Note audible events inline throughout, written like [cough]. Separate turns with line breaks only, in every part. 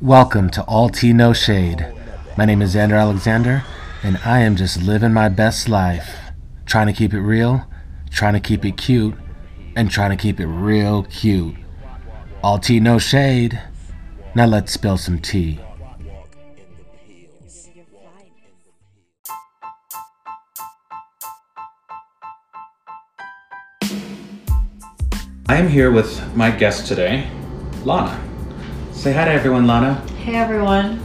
Welcome to All Tea No Shade. My name is Xander Alexander, and I am just living my best life. Trying to keep it real, trying to keep it cute, and trying to keep it real cute. All tea, no shade. Now let's spill some tea. I am here with my guest today, Lana. Say hi to everyone, Lana.
Hey everyone.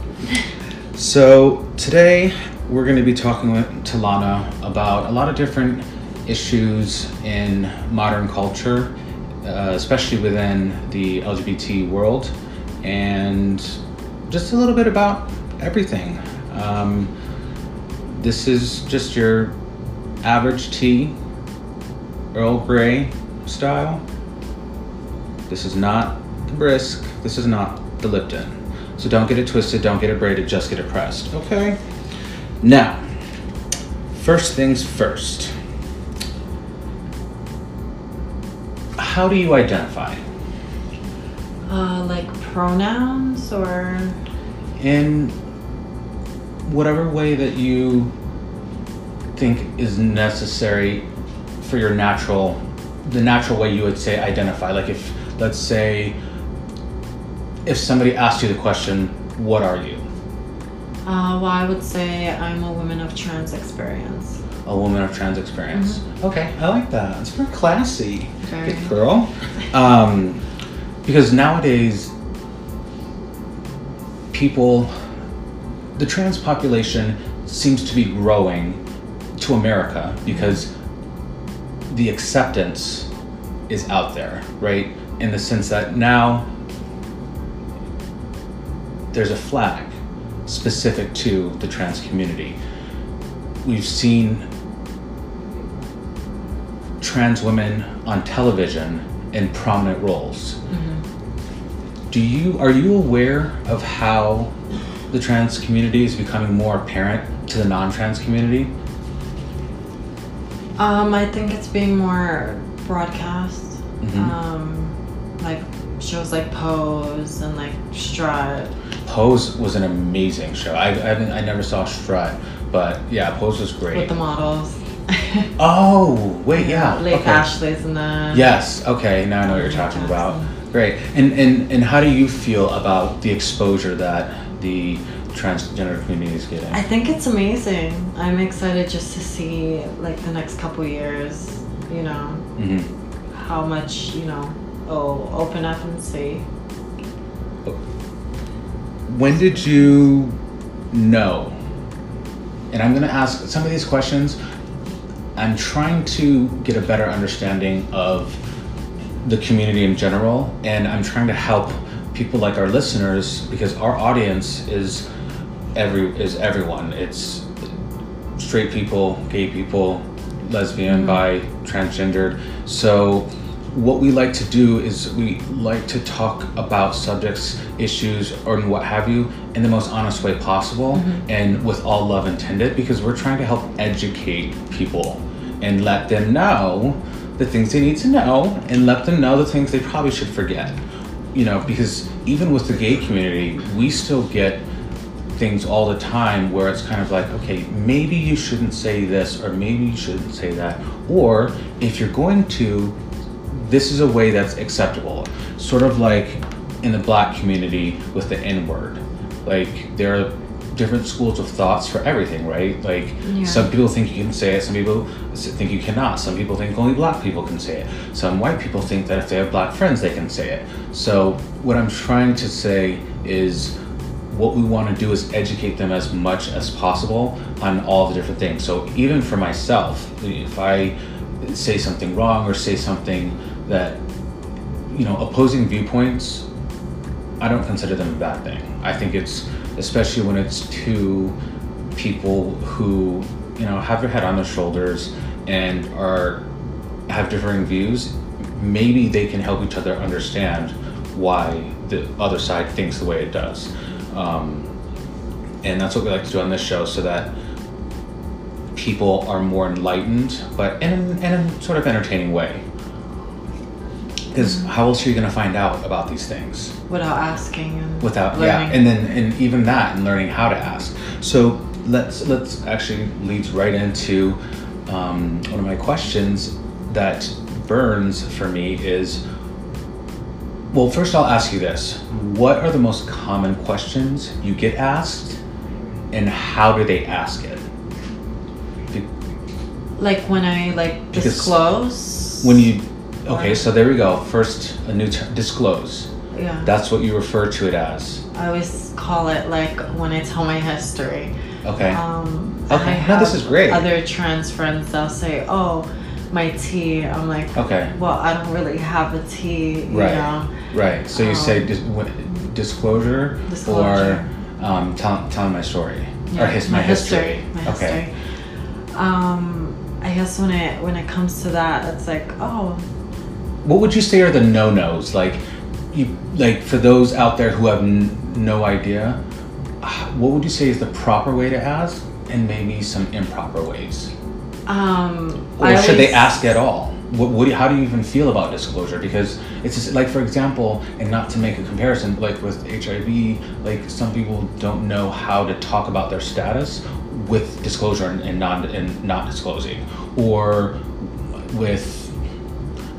So today we're going to be talking with, to Lana about a lot of different issues in modern culture, uh, especially within the LGBT world, and just a little bit about everything. Um, this is just your average tea, Earl Grey style. This is not brisk. This is not the Lipton. So don't get it twisted, don't get it braided, just get it pressed. Okay? Now, first things first. How do you identify?
Uh, like pronouns or
In whatever way that you think is necessary for your natural, the natural way you would say identify. Like if, let's say, if somebody asked you the question, what are you?
uh, well, I would say I'm a woman of trans experience.
A woman of trans experience. Okay, I like that. It's very classy.
Very.
Good girl. Um, because nowadays, people, the trans population seems to be growing to America because the acceptance is out there, right? In the sense that now there's a flag specific to the trans community. We've seen trans women on television in prominent roles. Do you are you aware of how the trans community is becoming more apparent to the non-trans community?
Um, I think it's being more broadcast.
Mhm.
Um, like shows like Pose and like Strut.
Pose was an amazing show. I I, I never saw Strut, but yeah, Pose was great.
with the models. [laughs]
oh wait, yeah.
Lake
okay.
Ashley's in the.
Yes. Okay. Now I know what you're talking about. Great. And and and how do you feel about the exposure that the transgender community is getting?
I think it's amazing. I'm excited just to see like the next couple years. You know
hmm
how much you know. Oh, open up and see.
When did you know? And I'm going to ask some of these questions. I'm trying to get a better understanding of the community in general, and I'm trying to help people like our listeners because our audience is every is everyone. It's straight people, gay people, lesbian, mm-hmm. bi, transgendered. So what we like to do is we like to talk about subjects, issues, or what have you in the most honest way possible mm-hmm. and with all love intended because we're trying to help educate people and let them know the things they need to know and let them know the things they probably should forget. You know, because even with the gay community, we still get things all the time where it's kind of like, okay, maybe you shouldn't say this or maybe you shouldn't say that. Or if you're going to, this is a way that's acceptable. Sort of like in the black community with the N word. Like there are different schools of thoughts for everything, right? Like
Yeah.
some people think you can say it, some people think you cannot. Some people think only black people can say it. Some white people think that if they have black friends, they can say it. So what I'm trying to say is what we want to do is educate them as much as possible on all the different things. So even for myself, if I say something wrong or say something that you know opposing viewpoints, I don't consider them a bad thing. I think it's especially when it's two people who you know have their head on their shoulders and are have differing views. Maybe they can help each other understand why the other side thinks the way it does. Um, and that's what we like to do on this show so that people are more enlightened, but in, in a sort of entertaining way. Because how else are you going to find out about these things?
Without asking and
without
learning.
yeah and then and even that and learning how to ask. So let's let's actually leads right into um, one of my questions that burns for me is well first i'll ask you this. What are the most common questions you get asked and how do they ask it?
Like when I like
Because
disclose?
when you okay so there we go first a new term disclose
yeah
that's what you refer to it as
I always call it like when I tell my history.
okay
Um,
Okay. No, this is great.
Other trans friends, they'll say, "Oh, my tea." I'm like,
okay
"Well, I don't really have a tea." You
Right.
know?
Right. So you say
Um,
dis- what- disclosure,
Disclosure.
or um, tell, telling my story or his my, history.
My
okay.
history. Um, I guess when it when it comes to that, it's like, oh,
What would you say are the no nos? Like, you like for those out there who have n- no idea, what would you say is the proper way to ask, and maybe some improper ways?
um,
Or
I
should they ask at all? What, what how do you even feel about disclosure? Because it's just, like, for example, and not to make a comparison, like with HIV, like some people don't know how to talk about their status with disclosure and, and non and not disclosing, or with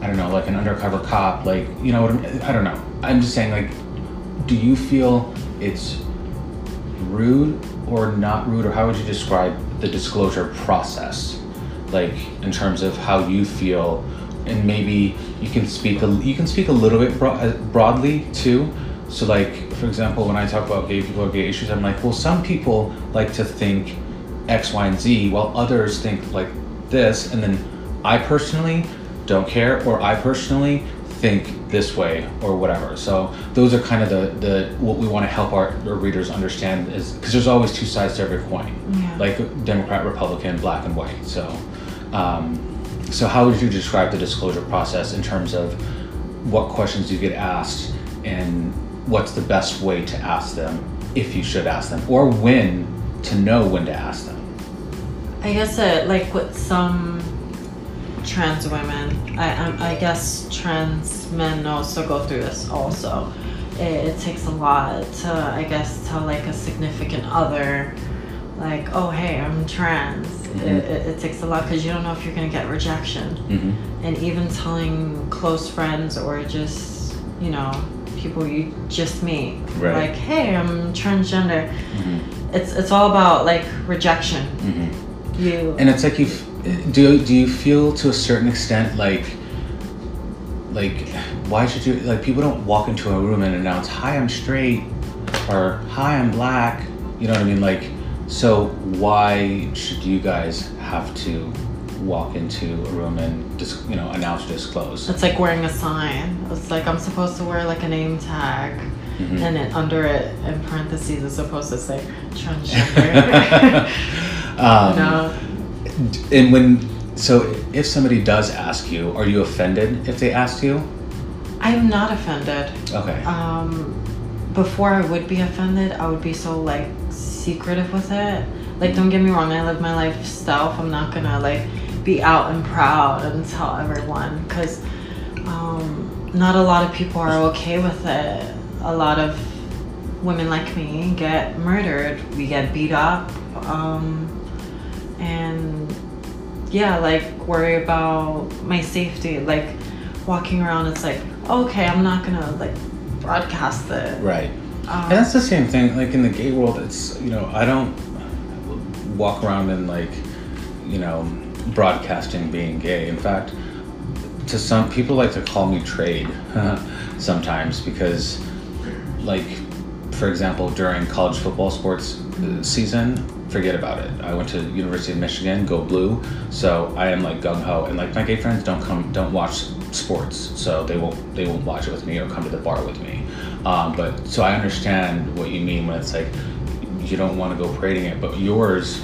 I don't know, like an undercover cop, like you know? I don't know. I'm just saying, like, do you feel it's rude or not rude, or how would you describe the disclosure process, like in terms of how you feel, and maybe you can speak a, you can speak a little bit bro- uh, broadly too. So, like for example, when I talk about gay people or gay issues, I'm like, well, some people like to think X, Y, and Z, while others think like this, and then I personally don't care, or I personally think this way, or whatever. So those are kind of the, the what we want to help our, our readers understand is because there's always two sides to every coin,
Yeah.
like Democrat, Republican, black and white. So, um, so how would you describe the disclosure process in terms of what questions you get asked and what's the best way to ask them if you should ask them, or when to know when to ask them?
I guess it like with some trans women, I I, I guess trans men also go through this also. It, it takes a lot to I guess tell like a significant other, like oh hey I'm trans.
Mhm.
It, it, it takes a lot because you don't know if you're gonna get rejection,
Mm-hmm.
and even telling close friends or just you know people you just meet
Right.
like hey I'm transgender.
Mm-hmm.
It's it's all about like rejection.
Mm-hmm.
You
And it's like you f- do. Do you feel to a certain extent like, like, why should you like? People don't walk into a room and announce, "Hi, I'm straight," or "Hi, I'm black." You know what I mean? Like, so why should you guys have to walk into a room and dis- you know announce disclose?
It's like wearing a sign. It's like I'm supposed to wear like a name tag,
Mhm.
and then under it in parentheses it's supposed to say transgender. [laughs]
um, [laughs]
no,
And when so, if somebody does ask you, are you offended if they ask you?
I'm not offended.
Okay.
Um, before I would be offended, I would be so like secretive with it. Like, don't get me wrong, I live my life stealth. I'm not gonna like be out and proud and tell everyone because um, not a lot of people are okay with it. A lot of women like me get murdered, we get beat up, um, and yeah, like worry about my safety. Like walking around, it's like okay, I'm not gonna like broadcast it.
Right.
Um,
And that's the same thing. Like in the gay world, it's you know I don't walk around and like you know broadcasting being gay. In fact, to some people like to call me trade [laughs] sometimes because like for example during college football sports uh, season forget about it. I went to university of michigan go blue. So i am like gung-ho. And like my gay friends don't come don't watch sports. So they won't they won't watch it with me or come to the bar with me. Um, but so i understand what you mean when it's like you don't want to go parading it. But yours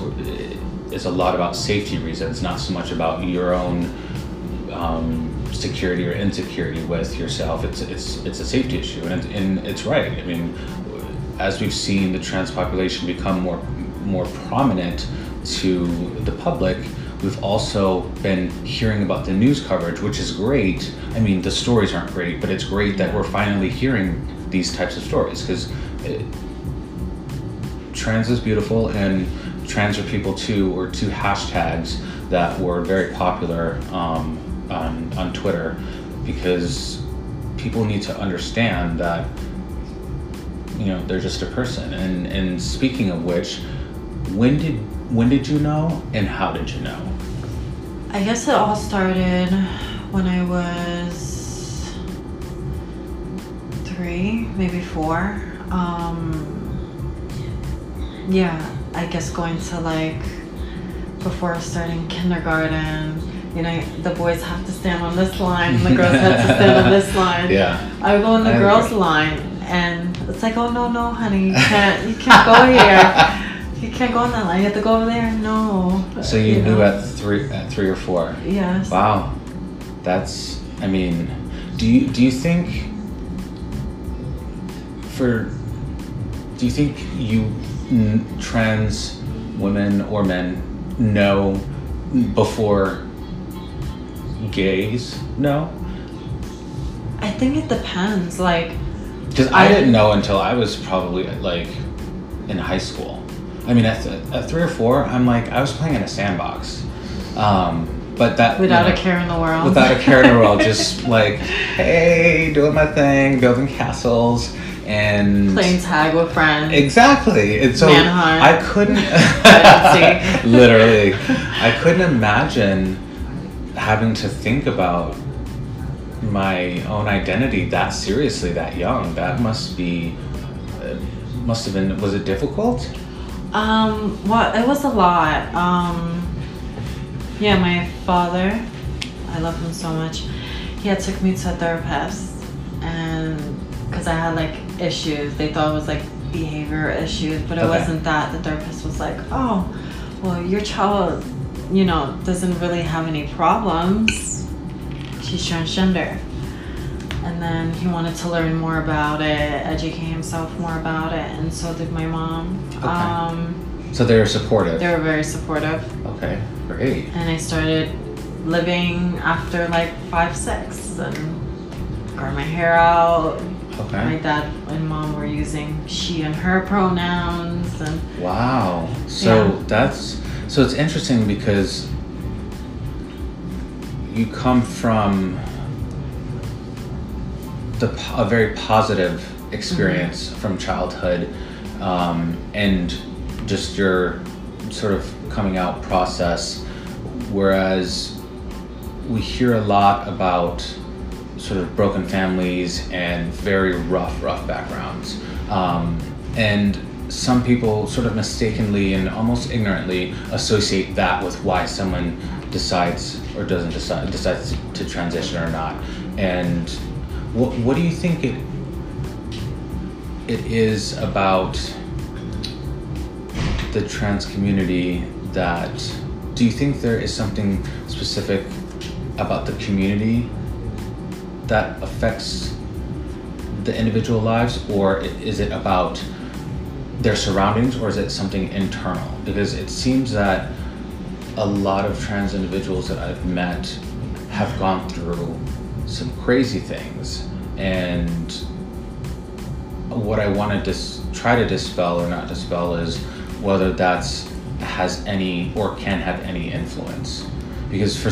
is a lot about safety reasons not so much about your own um, security or insecurity with yourself. It's it's it's a safety issue, and and it's right. I mean, as we've seen the trans population become more more prominent to the public, we've also been hearing about the news coverage, which is great. I mean, the stories aren't great, but it's great that we're finally hearing these types of stories because trans is beautiful and trans are people too, were two hashtags that were very popular um, on, on Twitter because people need to understand that you know they're just a person and and speaking of which when did when did you know and how did you know
I guess it all started when I was three, maybe four. Um, yeah, I guess going to like before starting kindergarten. You know, the boys have to stand on this line, and the girls have to stand on this [laughs] line.
yeah
I go on the
I
girls'
agree.
line, and it's like, oh no, no, honey, you can't, you can't go here. [laughs] You can't go on that line. You have to go over there. No.
so you, knew
know?
at three at three or four
Yes.
Wow, that's. I mean, do you do you think for do you think you n- trans women or men know before gays know?
I think it depends. Like,
Because I didn't know until I was probably like in high school. I mean, at, th- at three or four, I'm like I was playing in a sandbox, um, but that you
without
know,
a care in the world.
without a care in the world, [laughs] just like, hey, doing my thing, building castles, and
Playing tag with friends.
exactly. And so
Manhunt.
I couldn't, [laughs] [laughs] literally, I couldn't imagine having to think about my own identity that seriously that young. That must be, uh, must have been. Was it difficult?
Um, well, it was a lot. Um, yeah, my father, I love him so much. He had took me to a therapist, and because I had like issues, they thought it was like behavior issues, but it
Okay.
wasn't that. The therapist was like, "Oh, well, your child, you know, doesn't really have any problems. She's transgender." And then he wanted to learn more about it, educate himself more about it, and so did my mom.
Okay.
Um,
So they were supportive.
they were very supportive,
okay, great.
and I started living after like five, six, and growing my hair out.
Okay.
My dad and mom were using she and her pronouns, and
Wow. So
Yeah.
that's so it's interesting because you come from the a very positive experience from childhood, um, and just your sort of coming out process, whereas we hear a lot about sort of broken families and very rough, rough backgrounds. Um, and some people sort of mistakenly and almost ignorantly associate that with why someone decides or doesn't decide decides to transition or not. And what what do you think it it is about the trans community that do you think there is something specific about the community that affects the individual lives or is it about their surroundings or is it something internal because it seems that a lot of trans individuals that I've met have gone through some crazy things and what I want to dis- try to dispel or not dispel is whether that's has any or can have any influence. Because for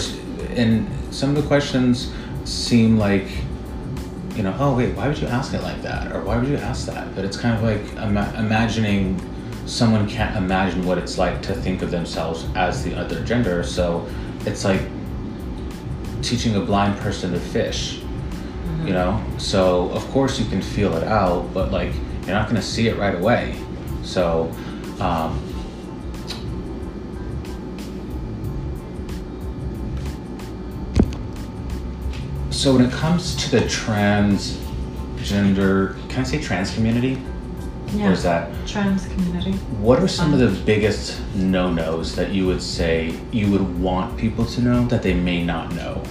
and some of the questions seem like you know oh wait why would you ask it like that? or why would you ask that? but it's kind of like ima- imagining someone can't imagine what it's like to think of themselves as the other gender. So it's like teaching a blind person to fish you know? So of course you can feel it out but like you're not going to see it right away. So um, so when it comes to the transgender can i say trans community
yeah,
or is that
trans community.
what are some of the biggest no-nos that you would say you would want people to know that they may not know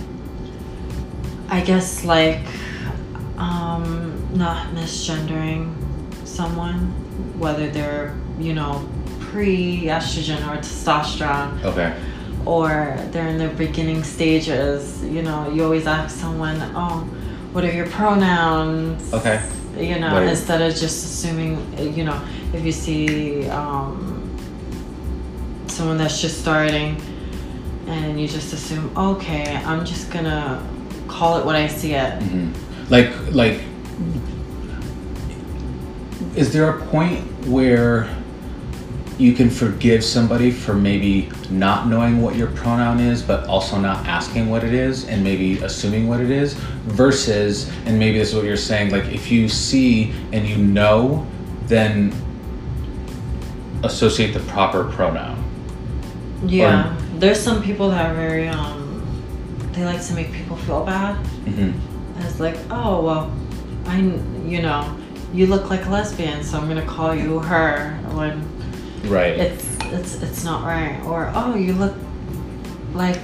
I guess like um, not misgendering someone, whether they're you know pre estrogen or testosterone,
okay
or they're in their beginning stages, you know, you always ask someone, "Oh, what are your pronouns?"
Okay.
You know, instead of just assuming, you know, if you see um, someone that's just starting, and you just assume, okay, I'm just gonna call it what I see it.
Mhm. Like like is there a point where you can forgive somebody for maybe not knowing what your pronoun is but also not asking what it is and maybe assuming what it is versus and maybe this is what you're saying like if you see and you know then associate the proper pronoun.
Yeah, there's some people that are very um, they like to make people feel bad.
hmm
It's like, oh well, I, you know, you look like a lesbian, so I'm gonna call you her when
right
it's it's it's not right. Or oh, you look like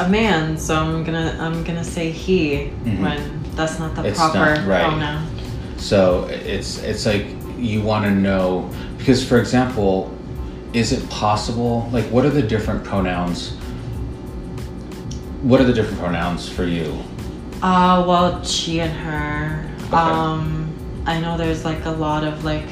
a man, so I'm gonna I'm gonna say he
Mhm.
when that's not the
It's
proper
not right.
pronoun.
So it's it's like you want to know because for example, is it possible like what are the different pronouns? What are the different pronouns for you?
Uh, well, she and her.
Okay.
Um, I know there's like a lot of like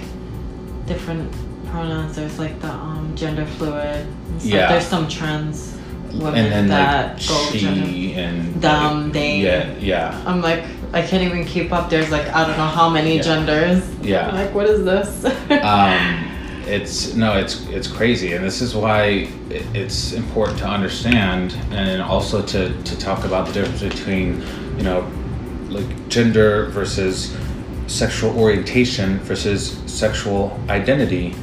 different pronouns. There's like the um gender fluid.
Yeah.
There's some trans women
and then
that
like
go gender.
she and
Them,
like,
they.
Yeah, yeah,
I'm like, I can't even keep up. There's like I don't know how many
Yeah.
genders.
Yeah.
I'm like, what is this? [laughs]
um, it's no, it's it's crazy, and this is why it's important to understand, and also to to talk about the difference between, you know, like gender versus sexual orientation versus sexual identity,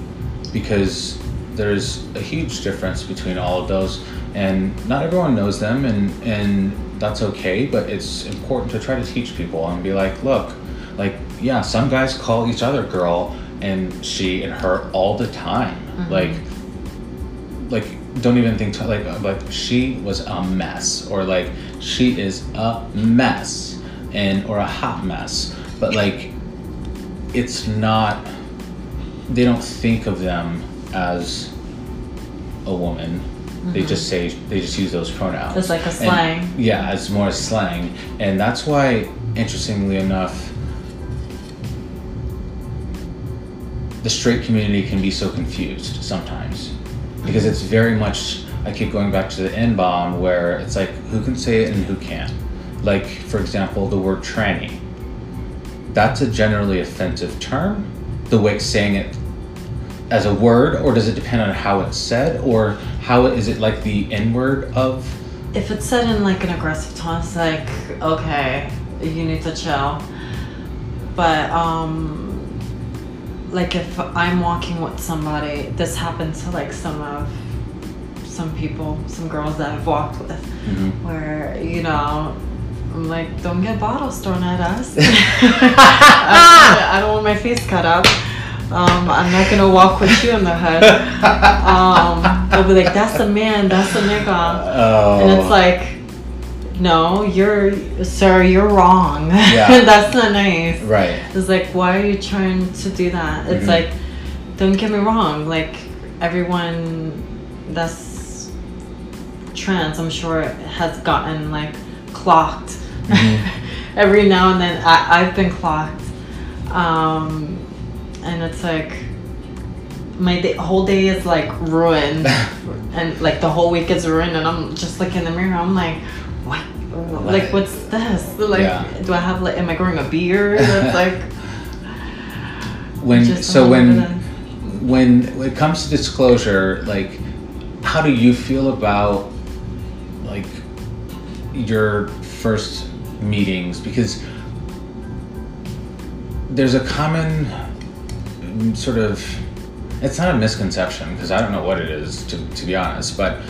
because there's a huge difference between all of those, and not everyone knows them, and and that's okay, but it's important to try to teach people and be like, look, like yeah, some guys call each other girl and she and her all the time, like like don't even think like uh, like she was a mess or like she is a mess and or a hot mess but like it's not they don't think of them as a woman. They mm-hmm. just say they just use those pronouns.
It's like a
And-
slang.
yeah it's more slang. And that's why interestingly enough the straight community can be so confused sometimes. Because it's very much i keep going back to the n bomb where it's like who can say it and who can't? Like for example the word tranny. That's a generally offensive term the way saying it as a word or does it depend on how it's said or how is it like the n word of
if it's said in like an aggressive tone, it's like, okay, you need to chill. But um like if I'm walking with somebody, this happened to like some of some people, some girls that I've walked with,
Mhm.
where, you know, I'm like, don't get bottles thrown at us. [laughs] I, I don't want my face cut up. Um, I'm not gonna walk with you in the hood. Um, they'll be like, that's a man, that's a nigga.
oh
And it's like, no, you're, sir, you're wrong.
Yeah. [laughs]
That's not nice.
right
It's like, why are you trying to do that? It's
Mhm.
like, don't get me wrong. Like, everyone that's trans, I'm sure, has gotten like clocked.
Mhm. [laughs]
Every now and then, I, I've been clocked. Um, and it's like, my day, whole day is like ruined [laughs] and like the whole week is ruined and i'm just like in the mirror i'm like what like what's this like
Yeah.
do i have like am i growing a beard it's [laughs] like
when so when when when it comes to disclosure like how do you feel about like your first meetings because there's a common mm, sort of it's not a misconception because i don't know what it is to, to be honest but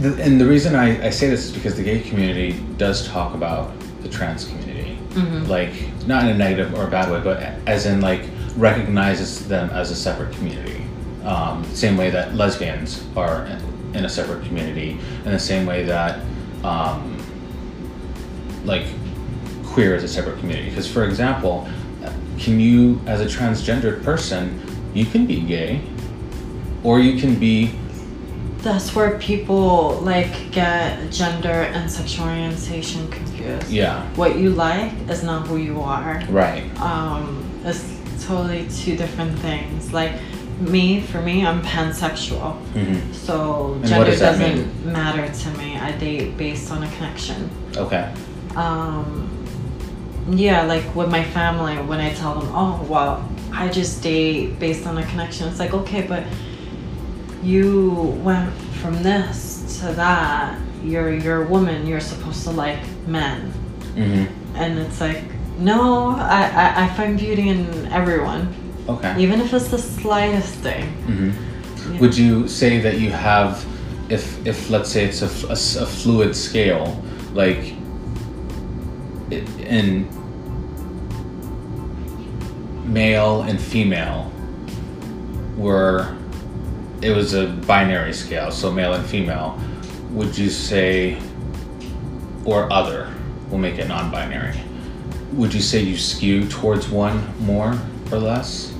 the, and the reason I, I say this is because the gay community does talk about the trans community
Mhm.
like not in a negative or a bad way but as in like recognizes them as a separate community um, same way that lesbians are in, in a separate community in the same way that um, like queer as a separate community because for example can you as a transgendered person you can be gay or you can be
that's where people like get gender and sexual orientation confused.
Yeah.
What you like is not who you are.
Right.
Um, it's totally two different things. Like me, for me, I'm pansexual.
hmm
So gender
does
doesn't matter to me. I date based on a connection.
Okay.
Um, yeah, like with my family, when I tell them, oh, well, I just date based on a connection, it's like, okay, but you went from this to that. You're, you're a woman, you're supposed to like men.
hmm
And it's like, no, I, I, I find beauty in everyone,
Okay.
even if it's the slightest thing.
hmm
Yeah.
Would you say that you have, if if let's say it's a a fluid scale, like, in male and female, were it was a binary scale, so male and female. Would you say, or other? We'll make it non-binary. Would you say you skew towards one more or less?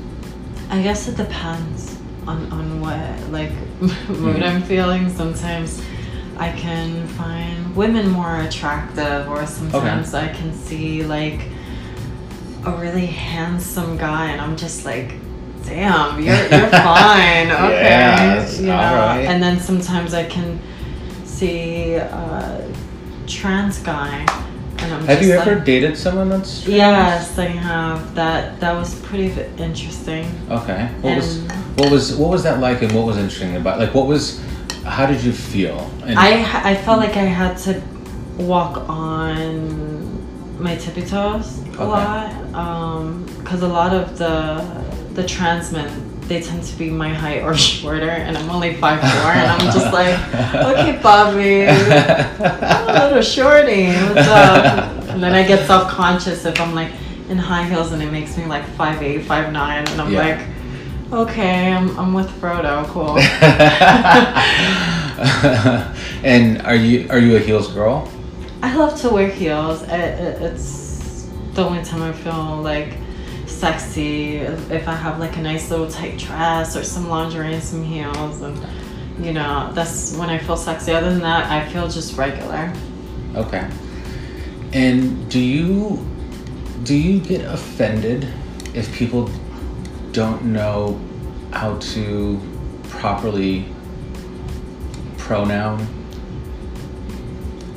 I guess it depends on, on what like [laughs] mood mm-hmm. I'm feeling. Sometimes I can find women more attractive, or sometimes I can see like a really handsome guy, and I'm just like, damn, you're you're [laughs] fine, okay,
Yes,
you know. And then sometimes I can see a trans guy, and I'm
Have you
like,
ever dated someone that's trans?
Yes, I have. That that was pretty interesting.
Okay. What was what was what was that like, and what was interesting about? Like, what was? How did you feel? And
I I felt like I had to walk on my tippy toes a
Okay.
lot, um, because a lot of the the trans men they tend to be my height or [laughs] shorter, and I'm only five four, and I'm just like, okay, [laughs] Bobby, I'm a little shorty, what's up? And then I get self conscious if I'm like in high heels, and it makes me like five eight, five nine, and I'm
Yeah.
like. Okay, I'm, I'm with Frodo. Cool. [laughs]
and are you are you a heels girl?
I love to wear heels. It, it, it's the only time I feel like sexy if I have like a nice little tight dress or some lingerie and some heels, and you know that's when I feel sexy. Other than that, I feel just regular.
Okay. And do you do you get offended if people don't know how to properly pronoun?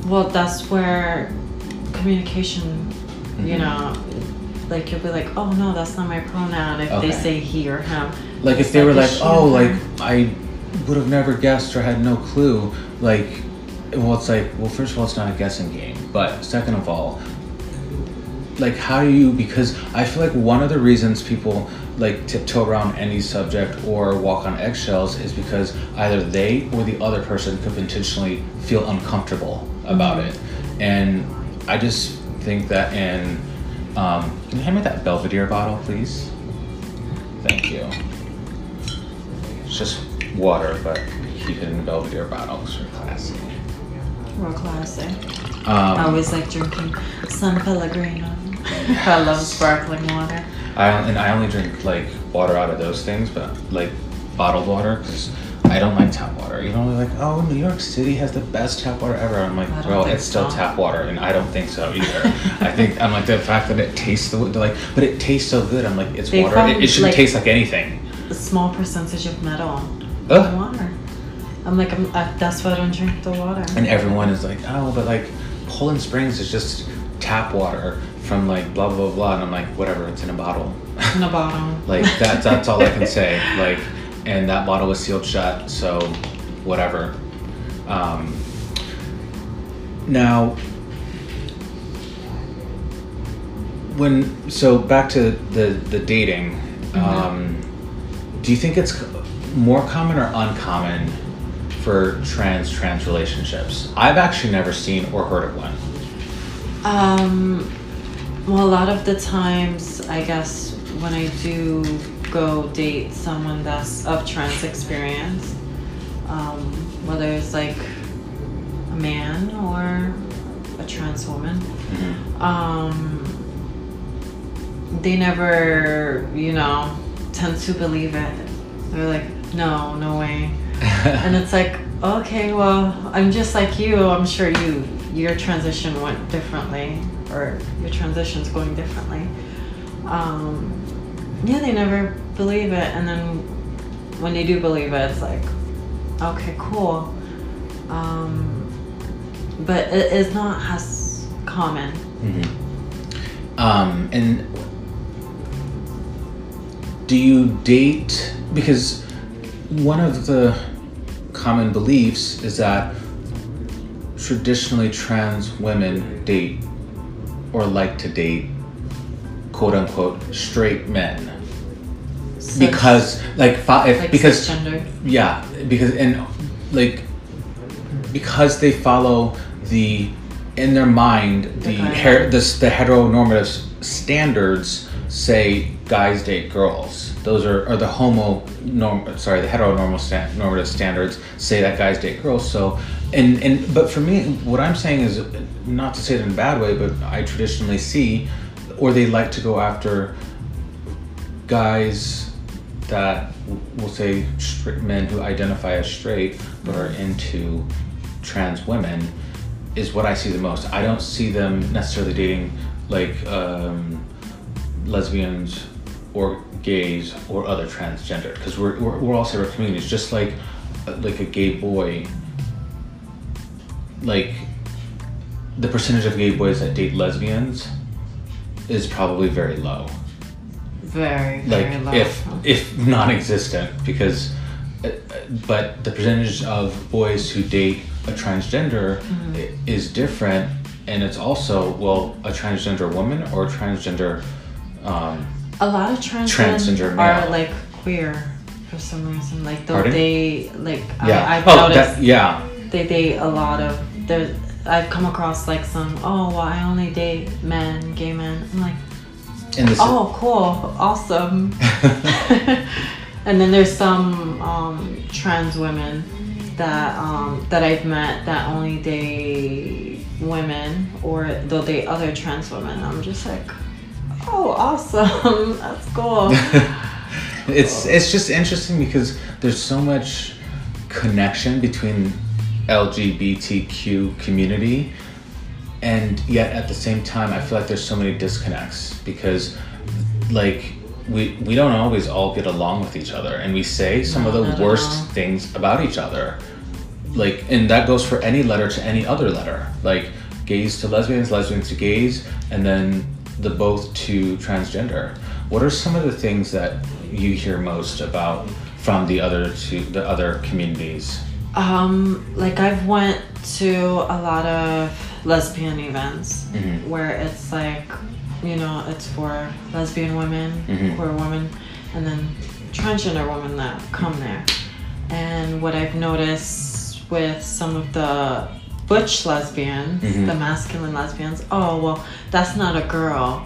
Well, that's where communication, you
Mhm.
know, like you'll be like, oh no, that's not my pronoun if they say he or him.
Like if they were like, oh, like. I would have never guessed or had no clue. Like, well, it's like, well, first of all, it's not a guessing game, but second of all, like, how do you? Because I feel like one of the reasons people like tiptoe around any subject or walk on eggshells is because either they or the other person could intentionally feel uncomfortable about
Mhm.
it, and I just think that in um, can you hand me that Belvedere bottle, please? Thank you. It's just water, but keep it in a Belvedere bottle because we're classy.
Real classic. I
Um,
always like drinking San Pellegrino. [laughs] I love sparkling water.
I and I only drink like water out of those things, but like bottled water because I don't like tap water. You know, they're like, oh, New York City has the best tap water ever. I'm like,
I
bro, it's still
so.
tap water, and I don't think so either. I think I'm like the fact that it tastes the like, but it tastes so good. I'm like, it's
They
water. It, it shouldn't
like-
taste like anything.
A small percentage of metal
Ugh.
I'm like, I'm, uh, that's why I don't drink the water.
And everyone is like, oh, but like Poland Springs is just tap water from like blah blah blah, and I'm like, whatever, it's in a bottle.
in a bottle. [laughs]
like that, that's all I can say. Like, and that bottle was sealed shut, so whatever. Um, now, when so back to the the dating, um, do you think it's more common or uncommon for trans trans relationships? I've actually never seen or heard of one.
Um, well, a lot of the times, I guess, when I do go date someone that's of trans experience, um, whether it's like a man or a trans woman,
Mhm.
um, they never, you know, tend to believe it. They're like, no, no way. [laughs] and it's like, okay, well, I'm just like you. I'm sure you your transition went differently, or your transition's going differently. Um, yeah, they never believe it, and then when they do believe it, it's like, okay, cool. Um, but it is not as common.
Um, and do you date because one of the common beliefs is that traditionally trans women date or like to date quote unquote straight men because like if,
like
because
cisgender.
yeah because and like because they follow the in their mind the
The
her, the heteronormative standards say guys date girls those are or the homo norm sorry the heteronormal sta- normative standards say that guys date girls so and and but for me what i'm saying is not to say it in a bad way but i traditionally see or they like to go after guys that we'll say straight men who identify as straight but are into trans women is what I see the most. I don't see them necessarily dating like um, lesbians or gays or other transgender because we're, we're, we're all separate communities. Just like uh, like a gay boy, like the percentage of gay boys that date lesbians is probably very low
Very,
like
very low.
if if non-existent because uh, uh, but the percentage of boys who date a transgender
Mm-hmm.
is different and it's also well a transgender woman or a transgender um,
a lot of trans
Transgender
men are
male.
like queer for some reason. Like though
Pardon?
they like
yeah
I, I've
oh
noticed
that, yeah
they date a lot of there. I've come across like some oh well I only date men, gay men. I'm like oh cool, awesome. [laughs] [laughs] and then there's some um, trans women that um, that I've met that only date women or they'll date other trans women. I'm just like, oh, awesome, [laughs] that's cool. [laughs]
it's it's just interesting because there's so much connection between LGBTQ community and yet at the same time I feel like there's so many disconnects because like we we don't always all get along with each other and we say some of the worst things about each other like and that goes for any letter to any other letter like gays to lesbians lesbians to gays and then the both to transgender what are some of the things that you hear most about from the other to the other communities
Um, like I've went to a lot of lesbian events
Mhm.
where it's like, you know, it's for lesbian women,
Mhm.
queer women, and then transgender women that come there. And what I've noticed with some of the butch lesbians,
Mhm.
the masculine lesbians, oh well, that's not a girl.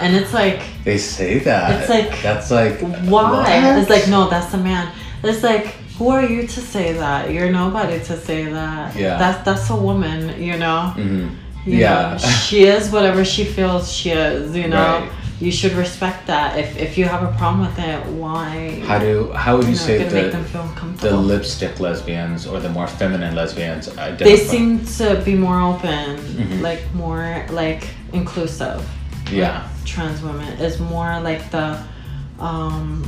And it's like
they say that
It's like,
that's like
why?
what?
It's like, no, that's a man. It's like, who are you to say that? You're nobody to say that.
Yeah.
That's that's a woman, you know.
Mhm.
You
yeah
know, she is whatever she feels she is. You know. [laughs]
Right.
You should respect that. If if you have a problem with it, why?
how do how would you,
you know,
say the
them feel
the lipstick lesbians or the more feminine lesbians identify
they seem to be more open,
Mhm.
like more like inclusive.
yeah
trans women is more like the um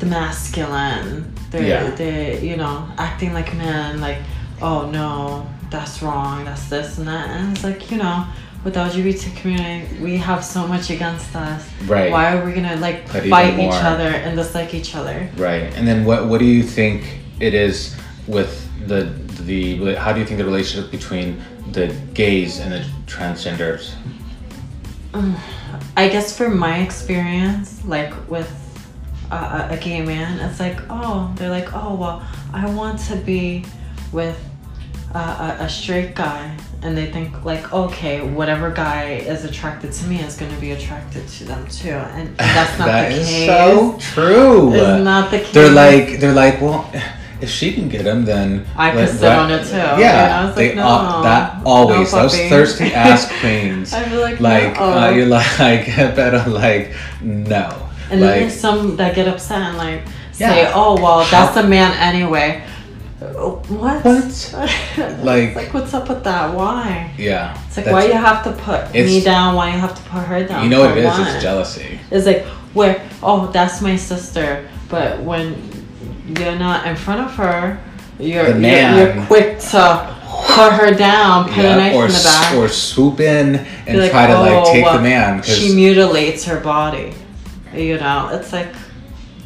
the masculine they're
Yeah.
they you know acting like men like oh no that's wrong that's this and that and it's like you know with the lgbt community we have so much against us
right
why are we gonna like
But
fight each other and dislike each other
Right. And then what what do you think it is with the the how do you think the relationship between the gays and the transgenders?
Um, I guess from my experience, like with a, a- a gay man, it's like, oh, they're like, oh, well, I want to be with a, a, a straight guy. And they think, like, okay, whatever guy is attracted to me is going to be attracted to them too. And [laughs] that's not
That
the
is
case.
so true.
It's not the case.
They're like they're like well. If she can get him, then
I could sit
let-
on it too,
Yeah,
you know? It's
they
like,
al-
no,
that
no,
always those thirsty [laughs] ass queens.
I'd be like,
like
no.
uh, you're like [laughs] better like no.
And then
like
there's some that get upset and like say,
Yeah.
"Oh, well, that's a man anyway." Uh, What?
What? [laughs] Like-
like, what's up with that? Why?
Yeah.
It's like, why you have to put me down? Why you have to put her down?
You know what it is?
what?
It's jealousy.
It's like where oh that's my sister, but when you're not in front of her, you're you're, you're quick to put her down, put a
Yeah,
knife
or
in the back,
or swoop in and
like,
try to like
"Oh,
take
well,
the man. 'cause-
She mutilates her body. You know, it's like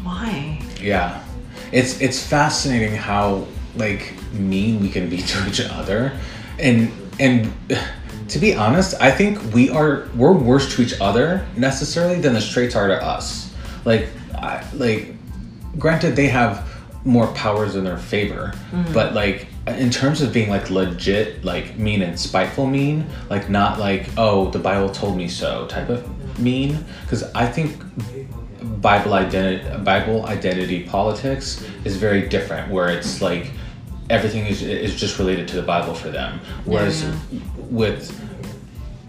why?
Yeah, it's it's fascinating how like mean we can be [laughs] to each other, and and to be honest, I think we are we're worse to each other necessarily than the straights are to us. Like, I, like, granted they have more powers in their favor, mm-hmm. but like in terms of being like legit like mean and spiteful mean, like not like oh the Bible told me so type of mm-hmm. mean, because I think Bible identity Bible identity politics is very different where it's like everything is is just related to the Bible for them. Whereas
yeah.
with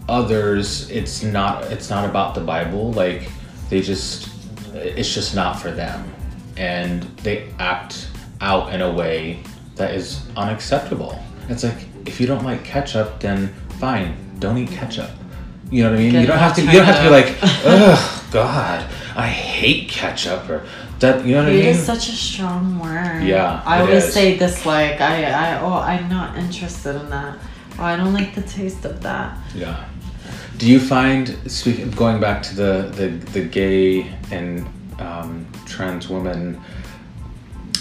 others it's not it's not about the Bible. Like they just it's just not for them. And they act out in a way that is unacceptable. It's like if you don't like ketchup then fine don't eat ketchup. You know what I mean?
Get
you don't have to you don't have to be like ugh god I hate ketchup or that you know what I mean
is such a strong word.
Yeah,
I always
is.
say dislike. I, I, oh, I'm not interested in that. Oh, I don't like the taste of that.
Yeah. Do you find speaking going back to the the, the gay and um, trans women,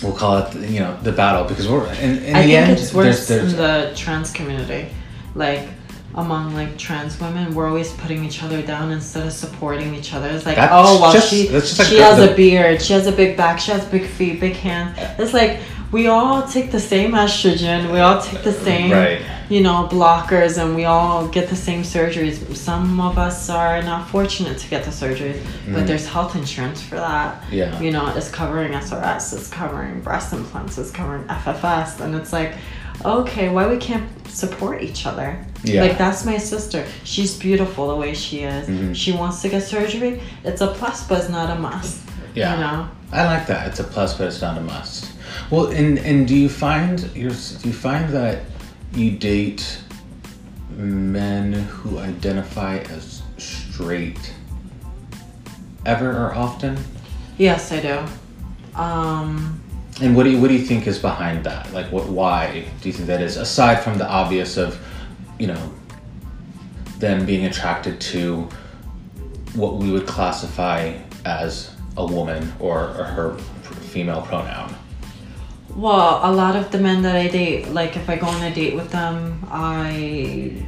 we'll call it you know the battle because we're in, in
I
the
think
end
it's worse
there's,
in the trans community. Like among like trans women, we're always putting each other down instead of supporting each other. It's like,
That's
oh well,
just-
she she has
the-
a beard, she has a big back, she has big feet, big hands. It's like we all take the same estrogen, we all take the same,
Right.
you know, blockers, and we all get the same surgeries. Some of us are not fortunate to get the surgeries, but there's health insurance for that.
Mm-hmm. Yeah.
You know, it's covering SRS, it's covering breast implants, it's covering FFS, and it's like, okay, why we can't support each other?
Yeah.
Like that's my sister. She's beautiful the way she is.
Mhm.
She wants to get surgery. It's a plus, but it's not a must.
Yeah.
You know.
I like that. It's a plus, but it's not a must. Well, and and do you find your do you find that you date men who identify as straight ever or often?
Yes, I do. Um,
And what do you what do you think is behind that? Like, what why do you think that is? Aside from the obvious of, you know, them being attracted to what we would classify as a woman or, or her female pronoun.
well, a lot of the men that I date, like if I go on a date with them, I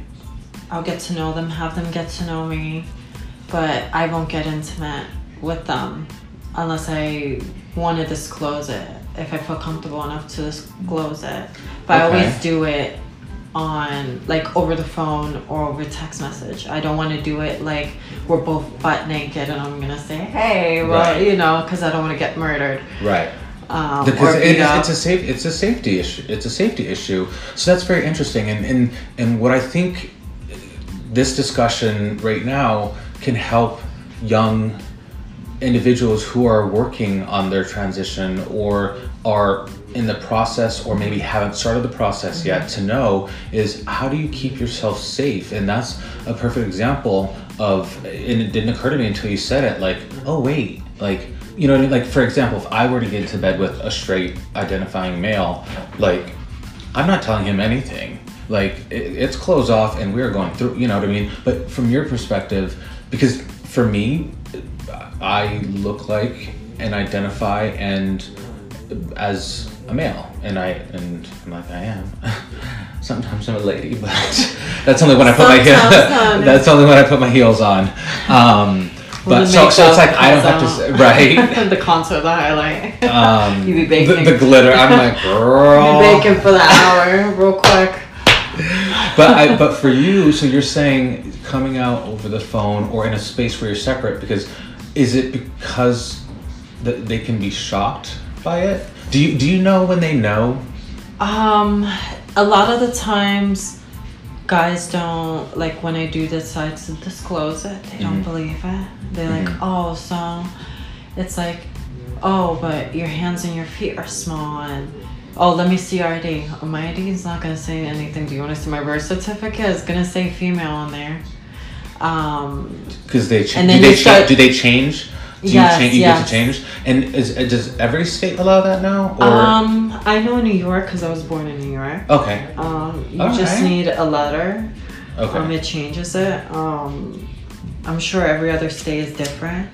I'll get to know them, have them get to know me, but I won't get intimate with them unless I want to disclose it. If I feel comfortable enough to disclose it, but I always do it on like over the phone or over text message. I don't want to do it like we're both butt naked and I'm gonna say, hey, well,
Right.
you know, because I don't want to get murdered.
Right.
Um,
because it, it's, it's a safe it's a safety issue it's a safety issue so that's very interesting and and and what i think this discussion right now can help young individuals who are working on their transition or are in the process or maybe haven't started the process yet mm-hmm. to know is how do you keep yourself safe? And that's a perfect example of and it didn't occur to me until you said it like oh wait like you know I mean? like for example if i were to get into bed with a straight identifying male like i'm not telling him anything. Like it, it's clothes off and we're going through you know what i mean? But from your perspective because for me I look like and identify and as a male, and I and I'm like I am. [laughs] Sometimes I'm a lady, but [laughs] that's only when I put my heel. [laughs] That's only when I put my heels on. Um, but so, so it's like I don't have to say, right.
the concert, the highlight.
Um,
you be
the,
baking.
the glitter. I'm like girl.
You be baking for the hour, real quick.
But I, but for you, so you're saying coming out over the phone or in a space where you're separate because is it because that they can be shocked by it? Do you do you know when they know?
Um, a lot of the times, guys don't like when I do decide to disclose it. They don't
Mhm.
believe it. They're like,
Mhm.
oh, so it's like oh, but your hands and your feet are small, and oh, let me see your ID. My ID is not gonna say anything. Do you want to see my birth certificate? It's gonna say female on there. Um,
Because they ch-
And
do they
you
cha-
start-
do they change? Do
Yes,
you, change, you get
yes.
to change? And is, does every state allow that now? Or
um, I know New York because I was born in New York.
okay,
Um, you just need a letter.
okay.
Um, it changes it. Um, I'm sure every other state is different.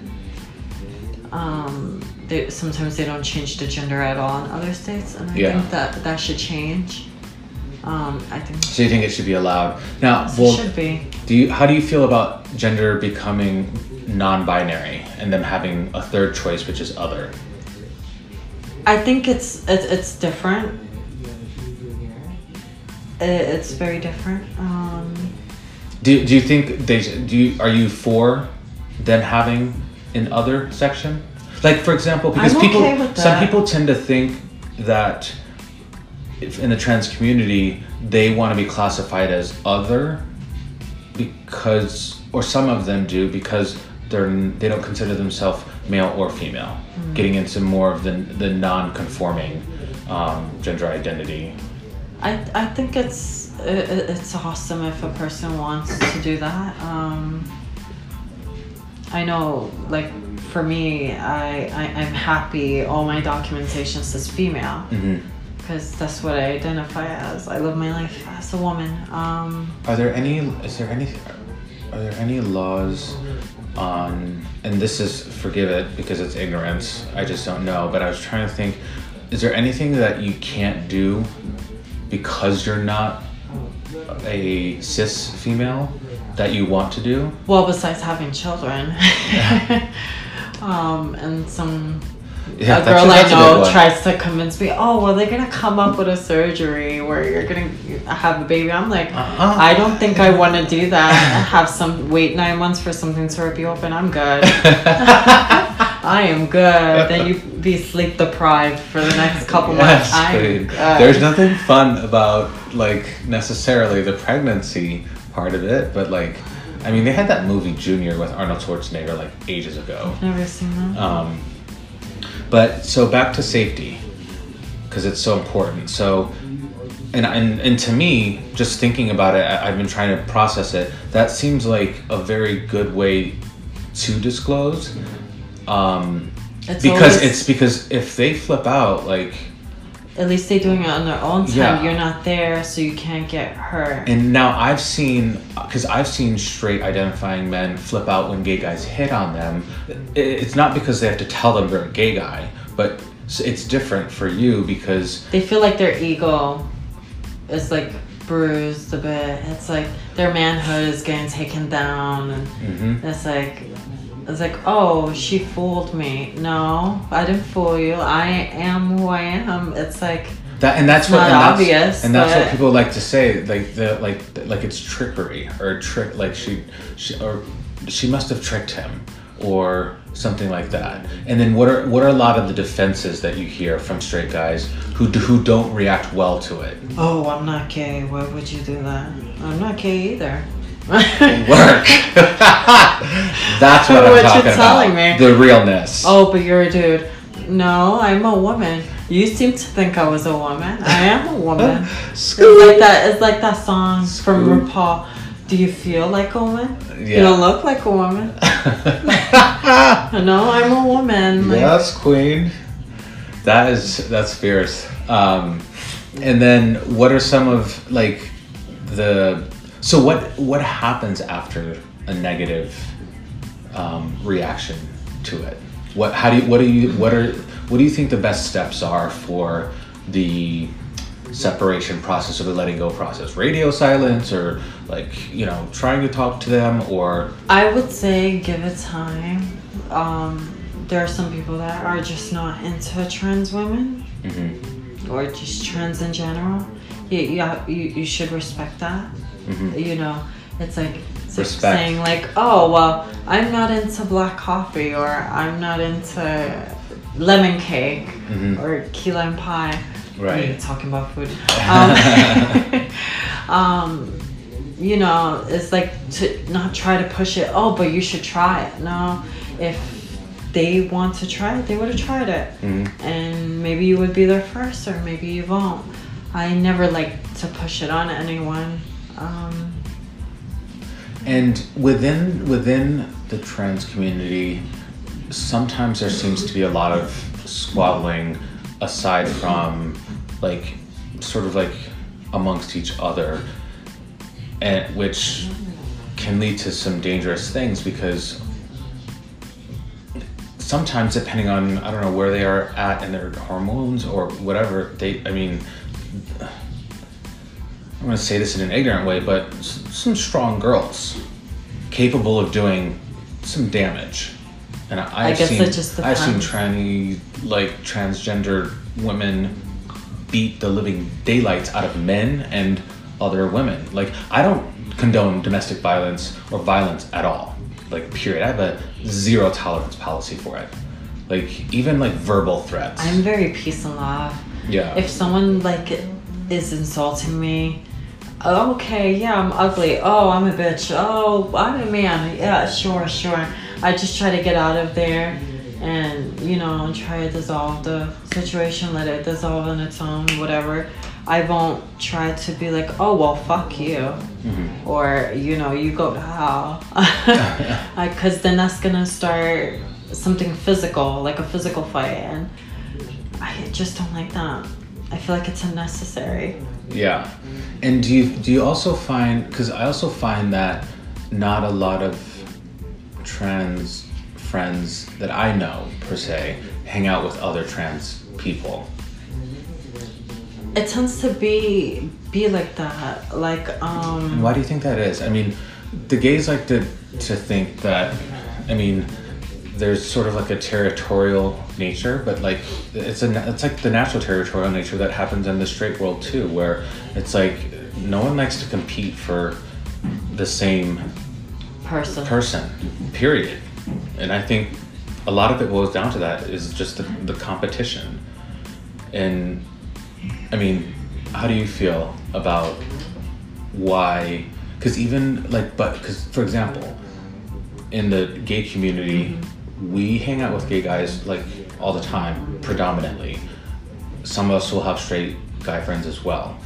Um, they, sometimes they don't change the gender at all in other states, and I
Yeah.
think that that should change. Um, I think
so you think it should be allowed now?
it
Well,
should be.
do you? How do you feel about gender becoming non-binary and them having a third choice, which is other?
I think it's it's, it's different. It, it's very different. Um,
Do, do you think they do? You, are you for them having an other section? Like for example, because
I'm
people
okay
some people tend to think that if in the trans community they want to be classified as other because or some of them do because they're they don't consider themselves male or female
Hmm.
getting into more of the the non-conforming um, gender identity
I, I think it's it, it's awesome if a person wants to do that. Um, I know, like for me, I, I I'm happy. All my documentation says female because that's what I identify as. I live my life as a woman. Um,
Are there any? Is there any? Are there any laws on? And this is forgive it because it's ignorance. I just don't know. But I was trying to think. Is there anything that you can't do because you're not a cis female that you want to do?
well, besides having children, [laughs] [laughs] um, and some
Yeah,
a girl I
that's a big
know tries to convince me, oh, well, they're gonna come up with a surgery where you're gonna have a baby. I'm like,
Uh-uh.
I don't think I want to do that. have some wait nine months for something to be open. I'm good. [laughs] [laughs] I am good. Then you be sleep deprived for the next couple months.
Yes,
I'm good.
There's nothing fun about like necessarily the pregnancy part of it, but like, I mean, they had that movie Junior with Arnold Schwarzenegger like ages ago.
Never seen that.
Um, but so back to safety, because it's so important. So, and, and and to me, just thinking about it, I, I've been trying to process it. That seems like a very good way to disclose, um,
It's
because
always-
it's because if they flip out, like,
At least they're doing it on their own time.
Yeah.
You're not there, so you can't get hurt.
and now I've seen because I've seen straight identifying men flip out when gay guys hit on them. It's not because they have to tell them they're a gay guy, but it's different for you because
they feel like their ego is like bruised a bit. It's like their manhood is getting taken down, and
Mhm.
it's like it's like oh she fooled me. No, I didn't fool you. I am who I am. It's like
That and that's what and that's,
obvious,
and that's what people like to say, like the like like it's trickery or trick, like she, she or she must have tricked him or something like that. And then what are what are a lot of the defenses that you hear from straight guys who who don't react well to it?
oh I'm not gay. Why would you do that? I'm not gay either. [laughs]
Work. [laughs] that's what I'm
What
talking
telling
about.
me.
The realness.
Oh, but you're a dude. No, I'm a woman. You seem to think I was a woman. I am a woman. [laughs] It's like that. It's like that song from
Scoop.
RuPaul. Do you feel like a woman? You don't look like a woman. No, I'm a woman. Like,
Yes, queen. That is that's fierce. Um, and then what are some of like the so what what happens after a negative um, reaction to it? What how do you what do you what are what do you think the best steps are for the separation process or the letting go process? Radio silence or like you know trying to talk to them or
I would say give it time. Um, there are some people that are just not into trans women
Mhm,
or just trans in general. You, you, you, you should respect that.
Mhm.
you know it's like
Respect.
saying like oh well i'm not into black coffee or i'm not into lemon cake
Mhm.
or key lime pie
Right.
Me talking about food [laughs] um, [laughs] um you know it's like to not try to push it oh but you should try it no if they want to try it, they would have tried it.
Mhm.
And maybe you would be there first, or maybe you won't. I never like to push it on anyone. Um,
And within within the trans community, sometimes there seems to be a lot of squabbling aside from like sort of like amongst each other and which can lead to some dangerous things because sometimes depending on I don't know where they are at in their hormones or whatever they I mean I'm going to say this in an ignorant way, but s- some strong girls capable of doing some damage. And I, I've
guess
seen,
just
I've seen tranny, like transgender women beat the living daylights out of men and other women. Like I don't condone domestic violence or violence at all. Like period. I have a zero tolerance policy for it. Like even like verbal threats.
I'm very peace and love.
yeah.
If someone like is insulting me, okay, yeah, I'm ugly. Oh, I'm a bitch. Oh, I'm a man. Yeah, sure, sure. I just try to get out of there and, you know, try to dissolve the situation, let it dissolve on its own, whatever. I won't try to be like, oh, well, fuck you. Mm-hmm. Or, you know, you go to hell. [laughs] Because then that's going to start something physical, like a physical fight. And I just don't like that. I feel like it's unnecessary.
Yeah, and do you do you also find because I also find that not a lot of trans friends that I know per se hang out with other trans people.
It tends to be be like that. Like um
And why do you think that is? I mean, the gays like to to think that. I mean, there's sort of like a territorial nature, but like it's a it's like the natural territorial nature that happens in the straight world too, where it's like no one likes to compete for the same
person.
person, period. And I think a lot of it boils down to that is just the, the competition. And I mean, how do you feel about why? Because even like, but because for example, in the gay community, we hang out with gay guys like all the time, predominantly. Some of us will have straight guy friends as well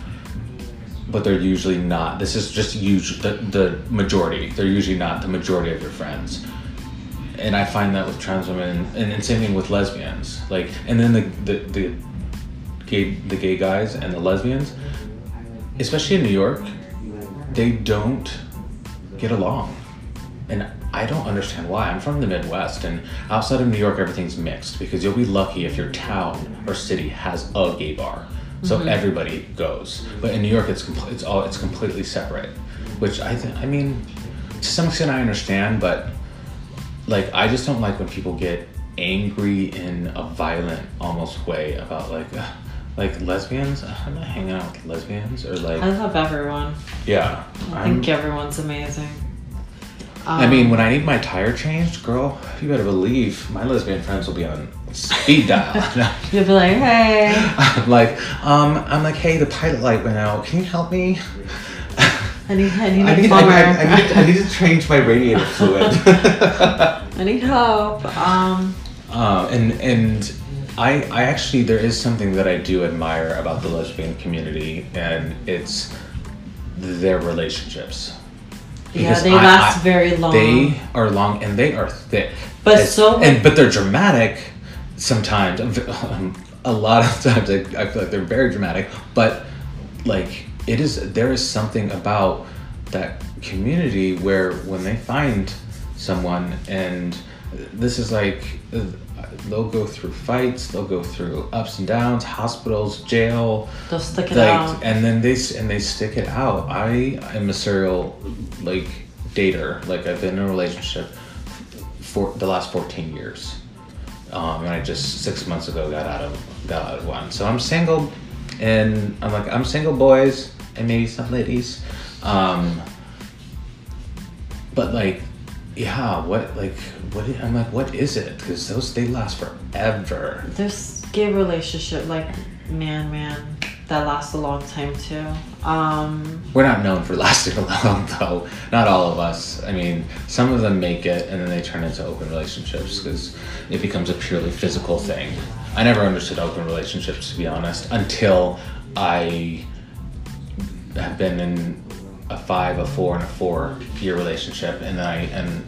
but they're usually not. This is just usually the, the majority. They're usually not the majority of your friends. And I find that with trans women, and, and same thing with lesbians. Like, and then the, the the gay the gay guys and the lesbians, especially in New York, they don't get along, and I don't understand why. I'm from the Midwest, and outside of New York, everything's mixed because you'll be lucky if your town or city has a gay bar, so everybody goes. But in New York, it's compl- it's all it's completely separate, which I think I mean, to some extent I understand, but like I just don't like when people get angry in a violent almost way about like. Uh, like lesbians, I'm not hanging out with lesbians or like
I love everyone.
yeah.
I
I'm-
think everyone's amazing.
I mean,
Um,
when I need my tire changed, girl, you better believe my lesbian friends will be on speed dial. [laughs]
you'll be like, hey.
I'm like, um, I'm like, hey, the pilot light went out. Can you help me?
I need, I need [laughs]
I need, I, I, need, I need to change my radiator [laughs] fluid.
I need help. Um,
um, and and I I actually there is something that I do admire about the lesbian community, and it's their relationships.
Yeah, they
I-
last
I-
very long.
They are long and they are thick.
But
It's-
so-
and but they're dramatic sometimes. Um, [laughs] A lot of times I, I feel like they're very dramatic, but like it is there is something about that community where when they find someone and this is like uh, they'll go through fights, they'll go through ups and downs, hospitals, jail,
They'll stick it
like
out.
and then they and they stick it out. I am a serial like dater. Like i've been in a relationship for the last 14 years um, and i just six months ago got out of got out of one. So i'm single and i'm like i'm single boys and maybe some ladies um, but like yeah what like what i'm like what is it because those they last forever
This gay relationship, like man, man, that lasts a long time too. Um,
We're not known for [laughs] lasting long, though. Not all of us. I mean, some of them make it and then they turn into open relationships because it becomes a purely physical thing. I never understood open relationships, to be honest, until I have been in a five, a four, and a four year relationship, and then I and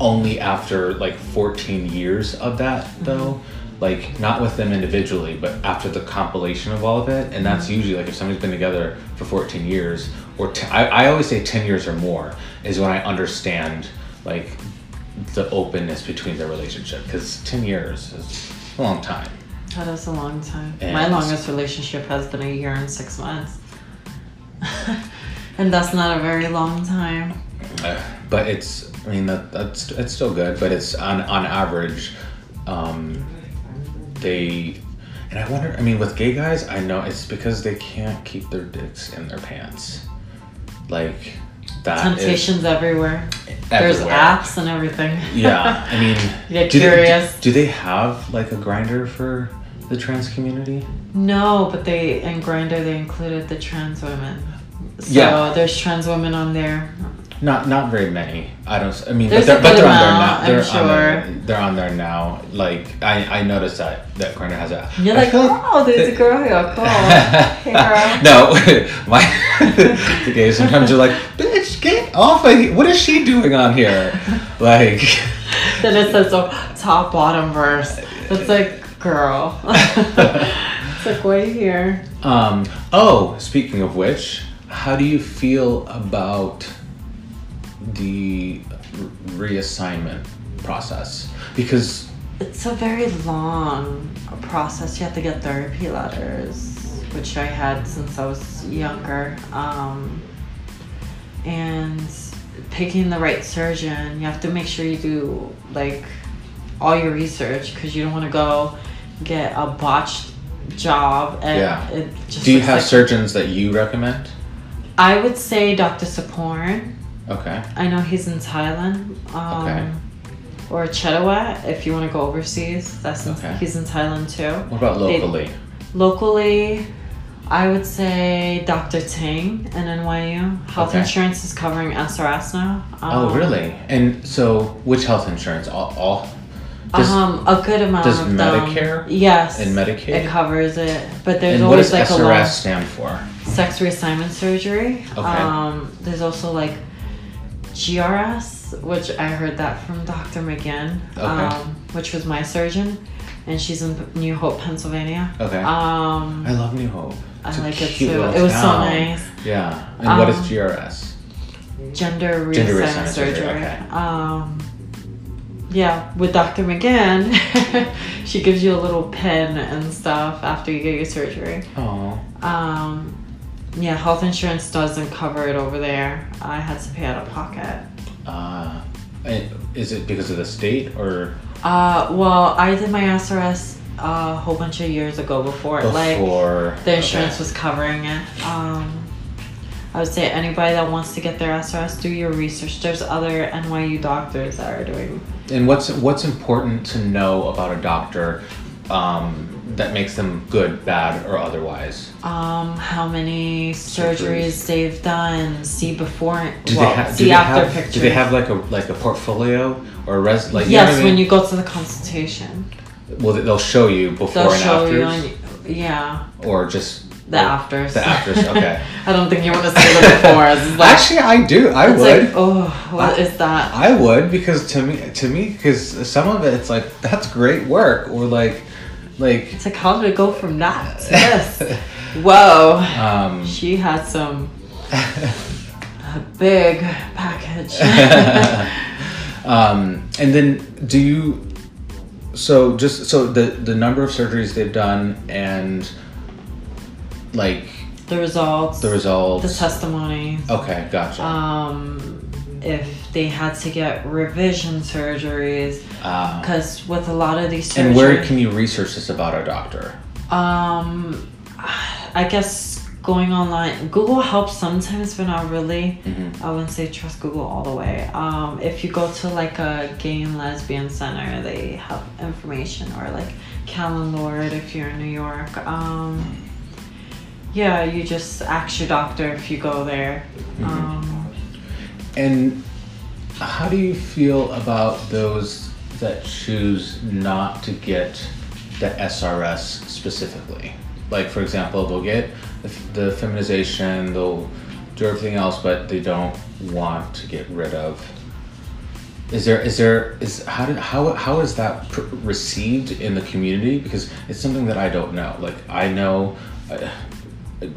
only after like 14 years of that though like not with them individually but after the compilation of all of it and that's mm-hmm. usually like if somebody's been together for 14 years or t- I, I always say 10 years or more is when i understand like the openness between their relationship because 10 years is a long time
that is a long time. My longest relationship has been a year and six months. [laughs] and that's not a very long time.
Uh, but it's i mean that that's it's still good but it's on on average um they and i wonder i mean with gay guys i know it's because they can't keep their dicks in their pants like that is
Temptations everywhere. There's apps and everything.
yeah i [laughs] mean
get
do they,
curious.
do, do they have like a Grindr for the trans community
No, but they in Grindr they included the trans women. So
Yeah.
there's trans women on there.
Not not very many. I don't. I mean,
There's
but they're, but they're on there
amount,
now.
I'm
They're on there.
sure.
They're on there now. Like I, I noticed that that Grindr has a.
You're
I
like, [laughs] oh, there's a girl here. Cool. [laughs] Hey, girl. [laughs]
no, my the gays sometimes are like, bitch, get off of here. What is she doing on here? Like,
Then it says oh, top bottom verse. It's like, girl. it's like, why are you here?
um, oh, speaking of which, how do you feel about the reassignment process? Because
It's a very long process. You have to get therapy letters, which I had since I was younger. Um, and picking the right surgeon, you have to make sure you do like all your research because you don't want to go get a botched job and
Yeah.
it just
do you have
like-
surgeons that you recommend?
I would say Dr. Suporn.
Okay.
I know he's in Thailand. Um,
Okay.
Or Chettawut, if you want to go overseas. That's in,
Okay.
he's in Thailand too.
What about
They-
locally?
Locally, I would say Dr. Ting in NYU. Health
Okay.
insurance is covering SRS now.
oh,
Um,
really? And so, which health insurance? All, all does,
um, a good amount
does
of them.
Medicare
Yes.
and Medicaid?
It covers it, but there's
and what
always
does
like a
SRS
long
stand for?
sex reassignment surgery.
Okay.
Um, there's also like GRS, which I heard that from Dr. McGinn,
Okay.
um, which was my surgeon, and she's in New Hope, Pennsylvania.
Okay.
Um,
I love New Hope.
I
It's a
like it too. It was so nice.
Yeah. And what is
Um,
GRS?
Gender reassignment,
Gender reassignment surgery,
surgery.
okay.
Um, yeah, with Dr. McGinn, [laughs] she gives you a little pin and stuff after you get your surgery.
Oh.
Um, yeah, health insurance doesn't cover it over there. I had to pay out of pocket.
Uh, is it because of the state or
Uh, well, I did my SRS a whole bunch of years ago before, like the insurance
okay.
was covering it. Um, I would say anybody that wants to get their SRS, do your research. There's other NYU doctors that are doing.
And what's what's important to know about a doctor um, that makes them good, bad, or otherwise?
Um, how many surgeries,
Surgeries.
they've done, see before,
Do
well,
they have?
see after
have,
pictures.
Do they have like a like a portfolio or a res? Like you know
yes,
I
when you go to the consultation,
well, they'll show you before
they'll
and
show
afters,
you, on, yeah,
or just
the
or-
afters.
The afters. Okay. [laughs]
I don't think you want to see the befores. Like,
Actually, I do. I
it's
would.
like, oh, what is that?
I would because to me, to me, because some of it, it's like that's great work, or like, like,
It's like, how did it go from that to [laughs] this? Whoa.
um,
She had some [laughs] a big package.
um, and then do you? So just so the the number of surgeries they've done and like
the results,
the results, the
testimony.
okay, gotcha.
Um, if they had to get revision surgeries,
Uh,
because with a lot of these surgeries,
and where can you research this about a doctor?
um, I guess going online, Google helps sometimes, but not really.
Mhm.
I wouldn't say trust Google all the way. Um, if you go to like a gay and lesbian center, they have information, or like Callen-Lorde if you're in New York. Um, Yeah, you just ask your doctor if you go there.
Mhm.
Um,
And how do you feel about those that choose not to get the SRS specifically? Like, for example, they'll get the, the feminization, they'll do everything else, but they don't want to get rid of. Is there is there is how did how how is that pr- received in the community? Because it's something that I don't know. Like I know uh,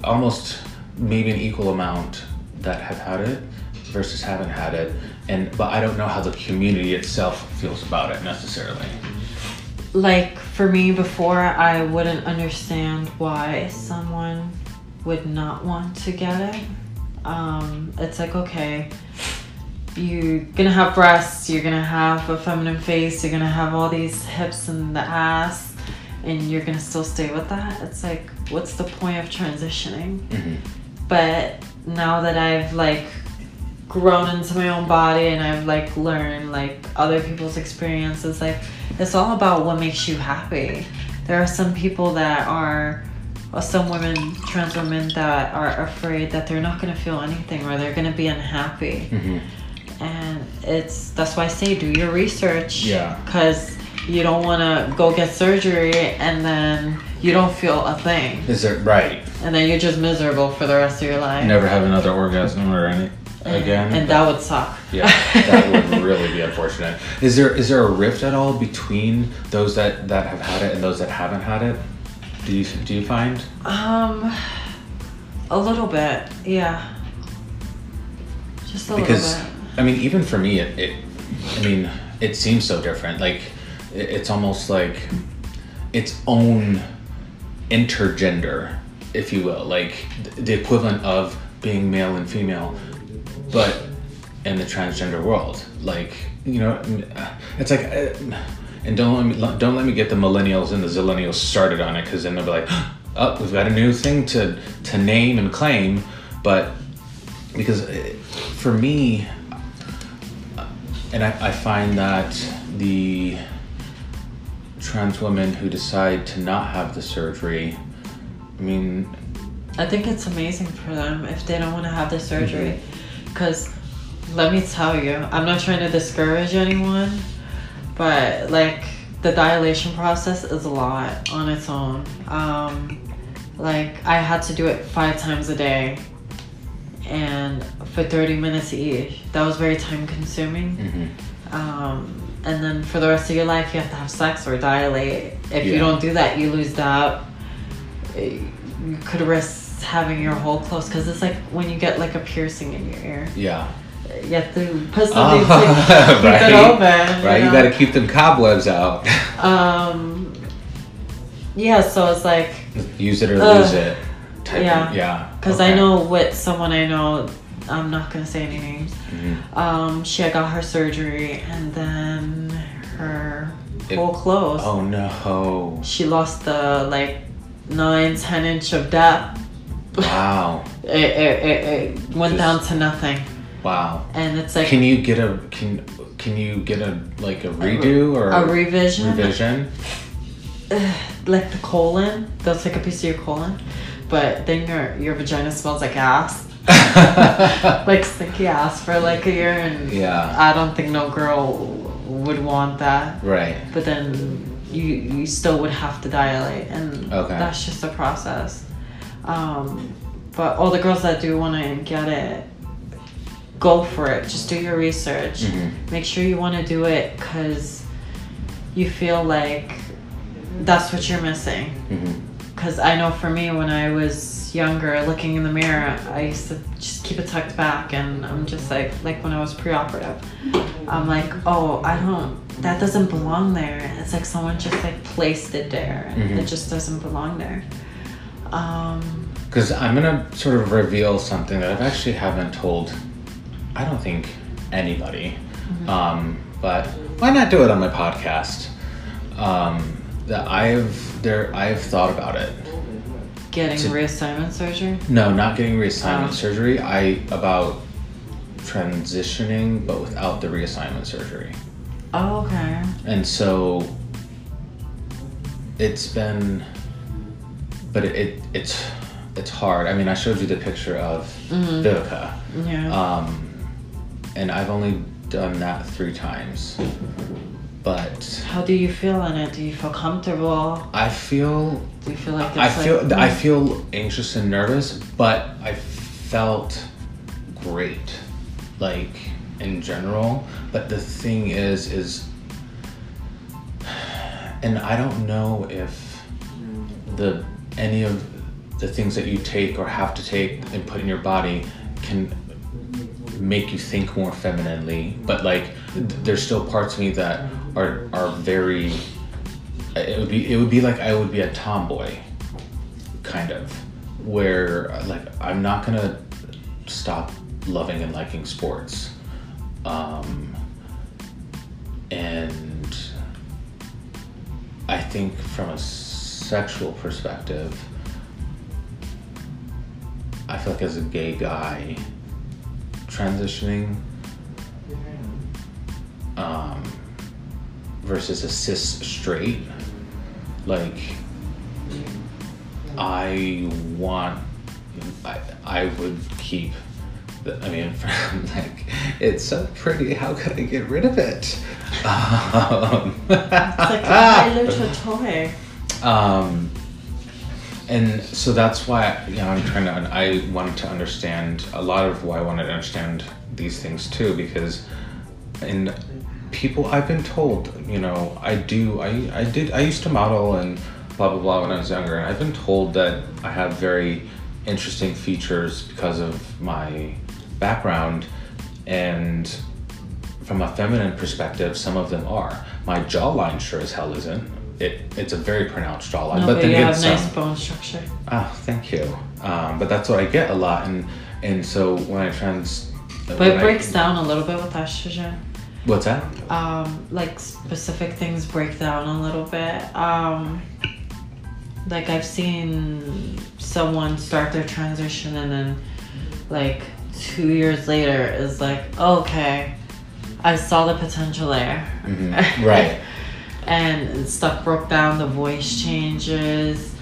almost maybe an equal amount that have had it versus haven't had it, and but I don't know how the community itself feels about it necessarily.
like for me before i wouldn't understand why someone would not want to get it. Um, it's like okay you're gonna have breasts you're gonna have a feminine face you're gonna have all these hips and the ass and you're gonna still stay with that it's like what's the point of transitioning
Mm-hmm.
but now that I've like grown into my own body and I've like learned like other people's experiences, like it's all about what makes you happy. There are some people that are, or some women, trans women that are afraid that they're not gonna feel anything or they're gonna be unhappy,
Mm-hmm.
and it's that's why I say do your research.
Yeah.
Because you don't want to go get surgery and then you don't feel a thing,
Is it right?
and then you're just miserable for the rest of your life.
Never have another orgasm or any again.
and that would suck.
Yeah, that would really be unfortunate. Is there is there a rift at all between those that that have had it and those that haven't had it? Do you do you find?
Um, a little bit, yeah. Just a
Because
little bit.
I mean, even for me, it, it I mean, it seems so different. Like it's almost like its own intergender, if you will, like the equivalent of being male and female, but in the transgender world. Like you know, it's like. Uh, and don't let me don't let me get the millennials and the zillennials started on it because then they'll be like, [gasps] oh, we've got a new thing to to name and claim, but because uh, for me, uh, and I, I find that the trans women who decide to not have the surgery, I mean,
I think it's amazing for them if they don't want to have the surgery.
Mm-hmm.
Because let me tell you, I'm not trying to discourage anyone, but like the dilation process is a lot on its own. Um, like I had to do it five times a day and for 30 minutes each. That was very time consuming.
mhm.
Um, and then for the rest of your life, you have to have sex or dilate. If you don't do that, you lose that. You could risk having your hole closed because it's like when you get like a piercing in your ear.
yeah,
You have to put something to
Oh, [laughs]
keep it open.
right. You
know?
got to keep them cobwebs out.
Um. Yeah, so it's like
Use it or
Ugh.
lose it.
Yeah.
of- yeah.
because
okay.
I know with someone I know, I'm not gonna say any names.
Mhm.
Um, she had got her surgery and then her
It-
hole closed.
Oh no!
she lost the like nine ten inch of depth
Wow! [laughs]
it, it, it, it went
Just-
down to nothing
Wow!
and it's like
Can you get a can can you get a like a redo or
a revision
revision? [sighs]
like the colon they'll take a piece of your colon but then your your vagina smells like ass [laughs] like stinky ass for like a year and
Yeah.
i don't think no girl would want that
right.
but then you you still would have to dilate and
Okay.
that's just a process um, but all the girls that do want to get it go for it just do your research
Mhm.
make sure you want to do it because you feel like that's what you're missing
hmm
because i know for me when i was younger looking in the mirror i used to just keep it tucked back and i'm just like like when i was preoperative i'm like oh i don't that doesn't belong there it's like someone just like placed it there and
Mhm.
it just doesn't belong there um
Because I'm gonna sort of reveal something that I've actually haven't told. I don't think anybody. Um, but why not do it on my podcast? Um, that I've there I've thought about it.
getting
To-
reassignment surgery
No, not getting reassignment
Oh.
surgery. I about transitioning, but without the reassignment surgery.
oh okay
And so it's been, but it, it it's it's hard. I mean, I showed you the picture of
Mhm.
Vivica,
Yeah.
um, and I've only done that three times. But
How do you feel in it? Do you feel comfortable?
I feel
Do you feel like
I
like,
feel I
mm,
feel anxious and nervous, but I felt great, like in general. But the thing is, is, and I don't know if the any of the things that you take or have to take and put in your body can make you think more femininely. But like, th- there's still parts of me that are are very it would be it would be like I would be a tomboy, kind of, where like I'm not gonna stop loving and liking sports, um, and I think from a sexual perspective, I feel like as a gay guy, transitioning. Um, versus a cis straight like i want i, I would keep the, i mean [laughs] like it's so pretty how could i get rid of it um,
It's like a Little Toy.
um, and so that's why you know I'm trying to. I wanted to understand a lot of why I wanted to understand these things too, because in people I've been told, you know, I do. I I did. I used to model and blah blah blah when I was younger, and I've been told that I have very interesting features because of my background, and from a feminine perspective, some of them are. My jawline sure as hell isn't. It it's a very pronounced jawline,
No,
but
but
then
you have
some.
nice bone structure.
Oh, thank you. Um, but that's what I get a lot, and and so when I trans.
But it
I-
breaks down a little bit with estrogen.
What's that?
Um, like specific things break down a little bit. Um, like I've seen someone start their transition and then like two years later is like, okay, I saw the potential there.
Mhm. [laughs] Right.
and stuff broke down, the voice changes,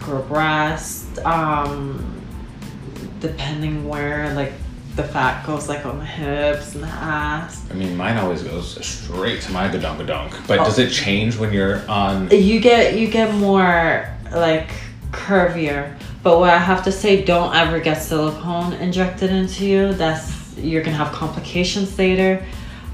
grow breast, um, depending where like the fat goes like on the hips and the ass.
I mean, mine always goes straight to my gadonk But
Oh.
does it change when you're on?
You get you get more like curvier. But what I have to say, don't ever get silicone injected into you. That's you're gonna have complications later.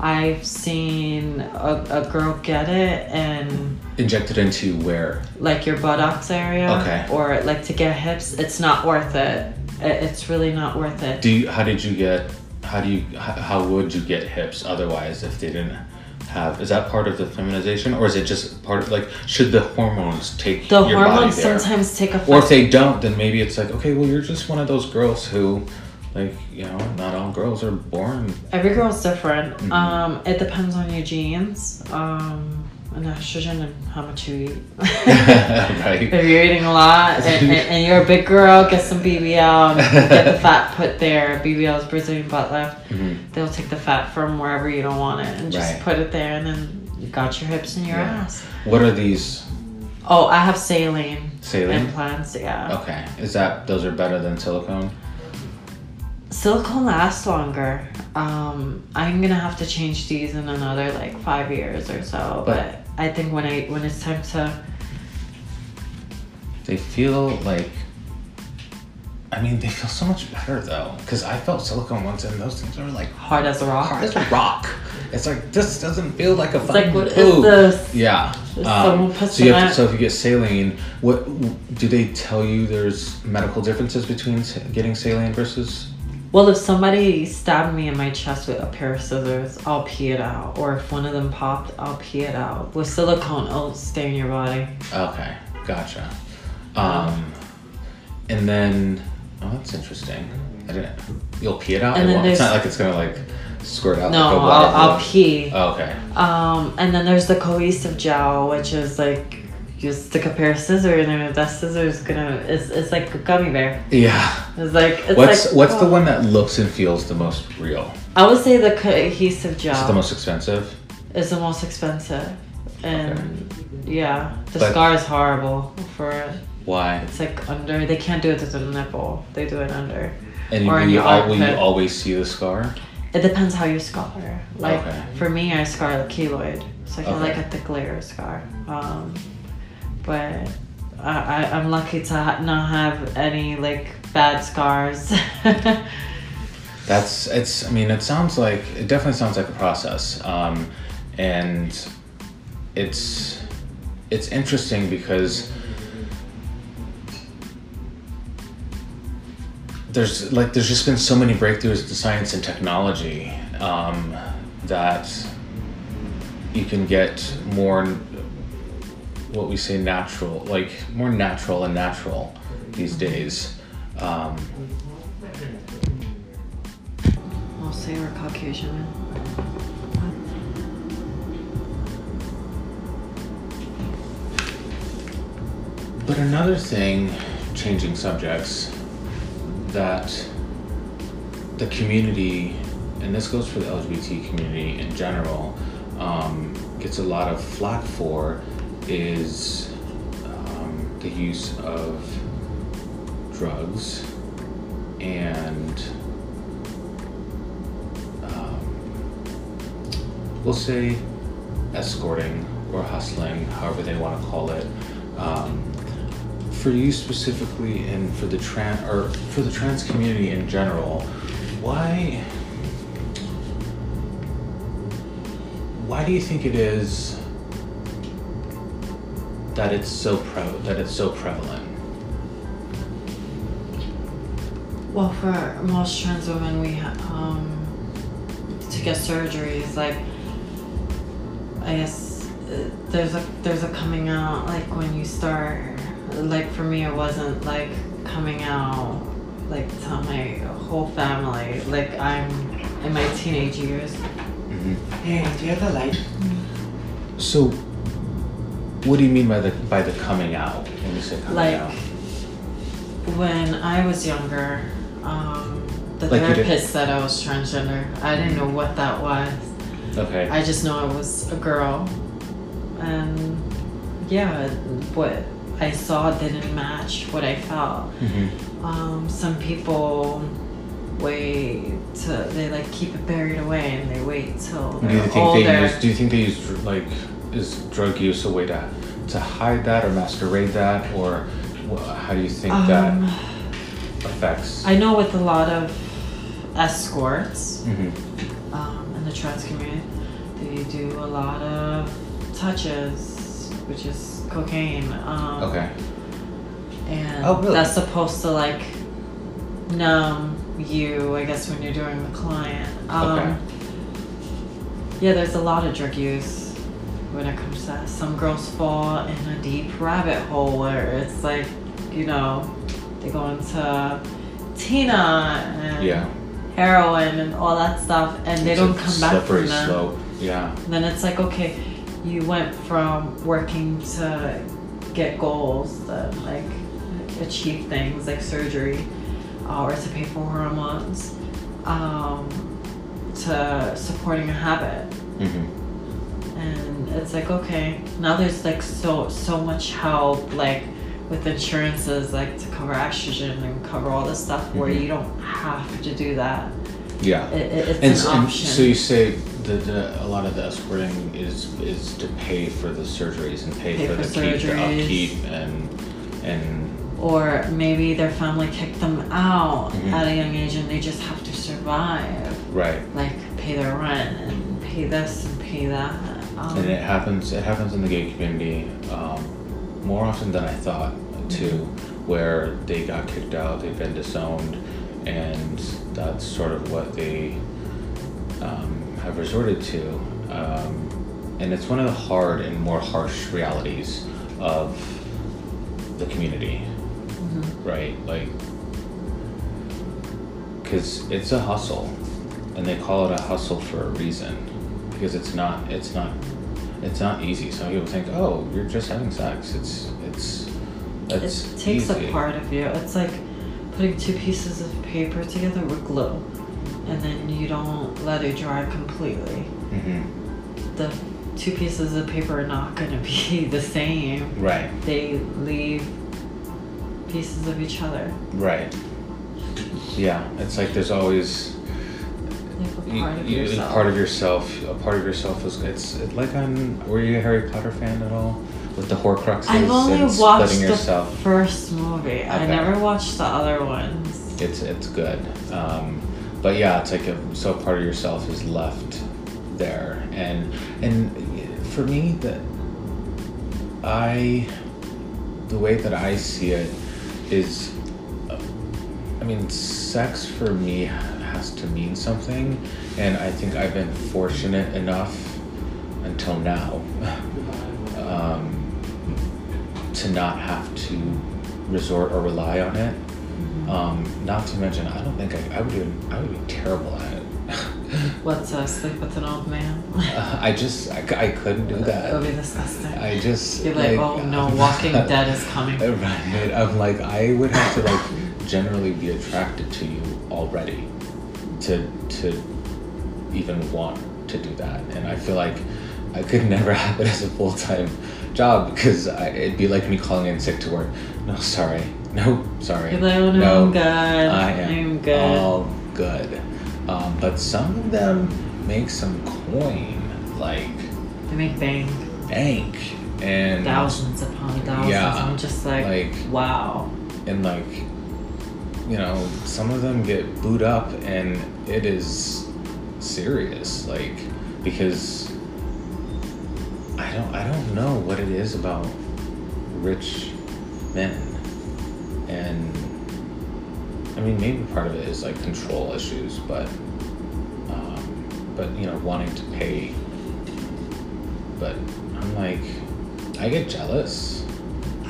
I've seen a, a girl get it and
Injected into where?
like your buttocks area
Okay.
or like to get hips it's not worth It- it's really not worth it
Do you? How did you get? How do you? How, would you get hips otherwise if they didn't have? Is that part of the feminization, or is it just part of like? Should the hormones take
the hormones sometimes take effect
Or if they don't, then maybe it's like, okay, well, you're just one of those girls who, like, you know, not all girls are born.
every girl's different
Mhm.
um it depends on your genes um and estrogen and how much you eat
right?
if you're eating a lot and, and, [laughs] and you're a big girl get some bbl and get the fat put there bbl is brazilian butt lift
Mhm.
they'll take the fat from wherever you don't want it and just
Right.
put it there and then you got your hips and your
Yeah.
ass
What are these
oh i have saline
saline?
implants yeah
Okay, is that those are better than silicone?
Silicone lasts longer um i'm gonna have to change these in another like five years or so
But-
but, i think when i when it's time to
They feel like. I mean, they feel so much better though, because I felt silicone once, and those things are like
hard as a rock
hard as a rock. It's like this doesn't feel like a
it's
fucking
like what is
boob.
this
Yeah. Um, so you have to, so if you get saline, what do they tell you? There's medical differences between getting saline versus.
Well if somebody stabbed me in my chest with a pair of scissors i'll pee it out or if one of them popped i'll pee it out with silicone it'll stay in your body
Okay, gotcha. Um, and then oh, that's interesting. I didn't. You'll pee it out.
And
It
then
it's not like it's gonna like squirt out.
no
like a
I'll, I'll pee
Oh, okay.
Um, and then there's the cohesive gel, which is like you stick a pair of scissors in there. That scissors gonna it's, it's like a gummy bear.
Yeah.
It's like it's
What's
like,
what's the
oh.
one that looks and feels the most real?
I would say the cohesive gel
It's the most expensive.
is the most expensive, and yeah, the
But-
scar is horrible for it.
Why?
It's like under. They can't do it to the nipple. They do it under.
And
Or
will you, al- will you always see the scar?
It depends how you scar. Like
Okay.
for me, I scar the keloid, so I of
Okay.
like a thick layer scar. Um, but I, I I'm lucky to ha- not have any like bad scars. [laughs]
That's it's. I mean, it sounds like it definitely sounds like a process, um, and it's it's interesting because there's like there's just been so many breakthroughs in science and technology um, that you can get more what we say natural, like more natural and natural these days. Um,
I'll say we're Caucasian.
But another thing, changing subjects, that the community, and this goes for the LGBT community in general, um, gets a lot of flack for is um, the use of drugs and um, we'll say escorting or hustling, however they want to call it. Um, for you specifically, and for the trans or for the trans community in general, why? Why do you think it is that it's so pre- that it's so prevalent?
Well, for most trans women, we um to get surgeries like I guess uh, there's a there's a coming out like when you start like for me it wasn't like coming out like to my whole family like I'm in my teenage years
Hey, do you have the light?
So, what do you mean by the by the coming out when you say coming
Like,
out?
when I was younger um the
Like
therapist said I was transgender I didn't know what that was
Okay.
I just know I was a girl, and yeah, what I saw didn't match what I felt.
hmm
Um, some people wait to they like keep it buried away and they wait till
Do you think
older.
they use? Do you think they use like is drug use a way to to hide that or masquerade that or how do you think that
Um,
affects?
I know with a lot of escorts
Mhm.
um, in the trans community, they do a lot of touches, which is cocaine. Um,
Okay.
and
Oh, really?
that's supposed to like numb you i guess when you're doing the client um,
Okay.
yeah there's a lot of drug use when it comes to that some girls fall in a deep rabbit hole where it's like you know they go into tina and
Yeah.
heroin and all that stuff and they
It's
don't come back from that
slope. Yeah.
then it's like okay you went from working to get goals that like achieve things like surgery uh, or to pay for hormones um, to supporting a habit
hmm
and it's like okay now there's like so so much help like with insurances like to cover estrogen and cover all this stuff where
Mhm.
you don't have to do that
Yeah.
it, it, it's
And,
an
s- and
option
so you say that the, a lot of the escorting is is to pay for the surgeries and pay,
Pay
for,
for
the keep, the upkeep, and and
or maybe their family kicked them out
Mhm.
at a young age and they just have to survive
right.
like pay their rent and pay this and pay that um,
And it happens. It happens in the gay community um, more often than I thought too, where they got kicked out, they've been disowned, and that's sort of what they um, have resorted to. Um, and it's one of the hard and more harsh realities of the community,
mhm.
right? Like, because it's a hustle, and they call it a hustle for a reason, because it's not. It's not. It's not easy. Some people think, "Oh, you're just having sex." It's it's. It's
it takes
easy.
a part of you it's like putting two pieces of paper together with glue and then you don't let it dry completely
hmm
the two pieces of paper are not going to be [laughs] the same
Right.
they leave pieces of each other.
Right. Yeah, it's like there's always
Like a
you-
part of
you-
yourself.
part of yourself. A part of yourself is it's it like on. Were you a Harry Potter fan at all? With the Horcruxes
I've only watched the
yourself.
first movie. I
Okay.
never watched the other ones.
It's it's good. Um, but yeah, it's like a, so part of yourself is left there, and and for me that I the way that I see it is, I mean, sex for me has to mean something, and I think I've been fortunate enough until now um, to not have to resort or rely on it. Um, not to mention, I don't think I, I would even, I would be terrible at it. [laughs]
What's uh, sleep with an old man? [laughs]
I just, I couldn't do that.
It would be disgusting.
I just
You're like, oh no, Walking [laughs] Dead is coming.
Right. I'm like, I would have to like generally be attracted to you already to to even want to do that, and I feel like I could never [laughs] have it as a full time job because I, it'd be like me calling in sick to work. No, sorry. No, sorry.
Oh no, I'm good.
I am
I'm good.
all good. Um, but some of them make some coin, like
They make bang
bank, and
thousands upon thousands.
Yeah,
I'm just like,
like-
wow.
and like you know some of them get booed up and it is serious like because i don't i don't know what it is about rich men. And i mean maybe part of it is like control issues but um, but you know wanting to pay. But i'm like i get jealous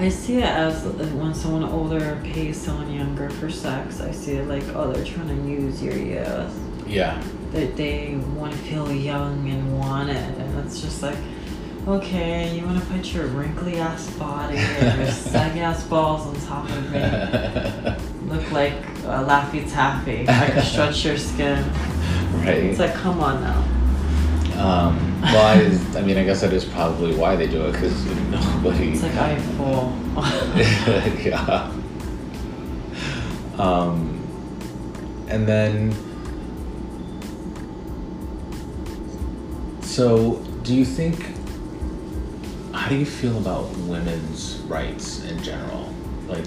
I see it as when someone older pays someone younger for sex. I see it like, oh, they're trying to use your youth.
yeah
That they want to feel young and wanted, and it's just like, okay, you want to put your wrinkly ass body and your [laughs] saggy ass balls on top of me. [laughs] Look like a Laffy Taffy. I can [laughs] stretch your skin.
right
It's like, come on now.
Um, well, I, I mean, I guess that is probably why they do it because nobody.
It's like I full. [laughs]
yeah. Um, and then, so do you think? How do you feel about women's rights in general? Like,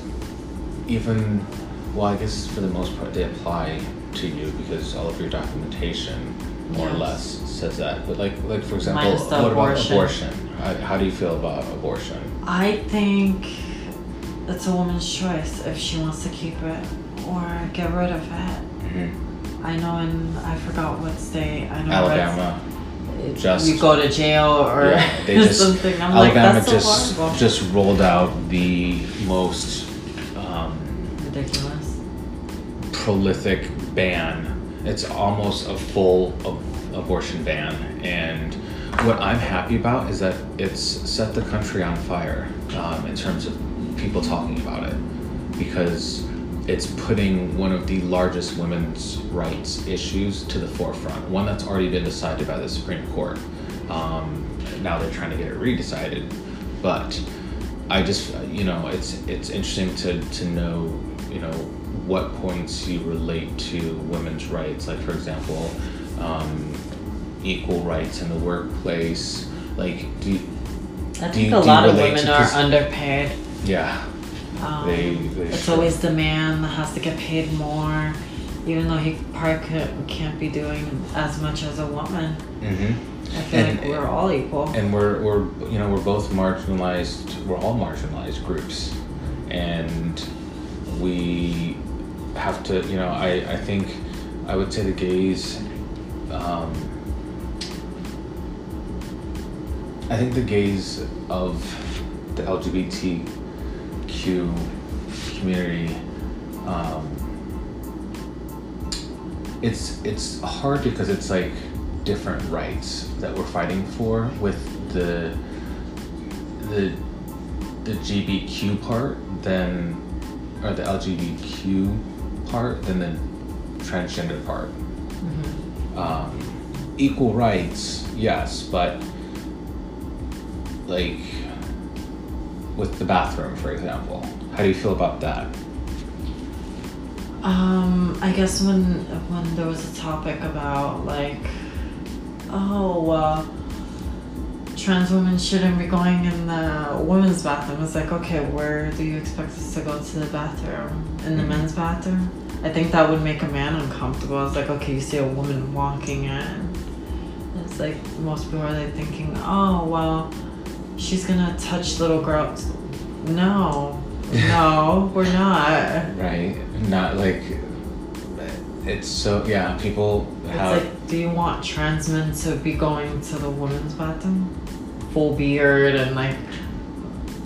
even, well, I guess for the most part they apply to you because all of your documentation, more or less, says that. But like, like for example, what
abortion.
about abortion? How, how do you feel about abortion?
I think it's a woman's choice if she wants to keep it or get rid of it. I know and I forgot what state. I know
Alabama.
it's-
just-
you go to jail or
Yeah, [laughs] they just
something. I'm like
Alabama
that's so
just
horrible.
just rolled out the most um,
ridiculous.
prolific ban. It's almost a full ab- abortion ban, and what I'm happy about is that it's set the country on fire um, in terms of people talking about it, because it's putting one of the largest women's rights issues to the forefront. One that's already been decided by the Supreme Court. Um, now they're trying to get it redecided, but I just you know it's it's interesting to to know you know what points you relate to women's rights like for example um, equal rights in the workplace like do you,
I think
you-
a lot of women are underpaid.
yeah
Um,
They- they
it's
sure-
always the man that has to get paid more, even though he probably could, can't be doing as much as a woman.
mm-hmm.
I feel
And-
like we're all equal.
and we're we're you know we're both marginalized we're all marginalized groups and we have to you know I I think I would say the gays um, I think the gays of the LGBTQ community um, it's it's hard because it's like different rights that we're fighting for with the the the GBQ part than or the LGBTQ part than the transgender part.
Mhm.
Um, equal rights, yes, but like with the bathroom, for example. How do you feel about that?
Um, I guess when when there was a topic about like, oh, uh, trans women shouldn't be going in the women's bathroom. It's like, okay, where do you expect us to go to the bathroom? In the
Mhm.
men's bathroom? I think that would make a man uncomfortable. It's like, okay, you see a woman walking in. It's like most people are like thinking, oh well, she's gonna touch little girls. No, no, [laughs] we're not.
Right? Not like it's so yeah. People
It's
have
like, do you want trans men to be going to the women's bathroom? Full beard and like,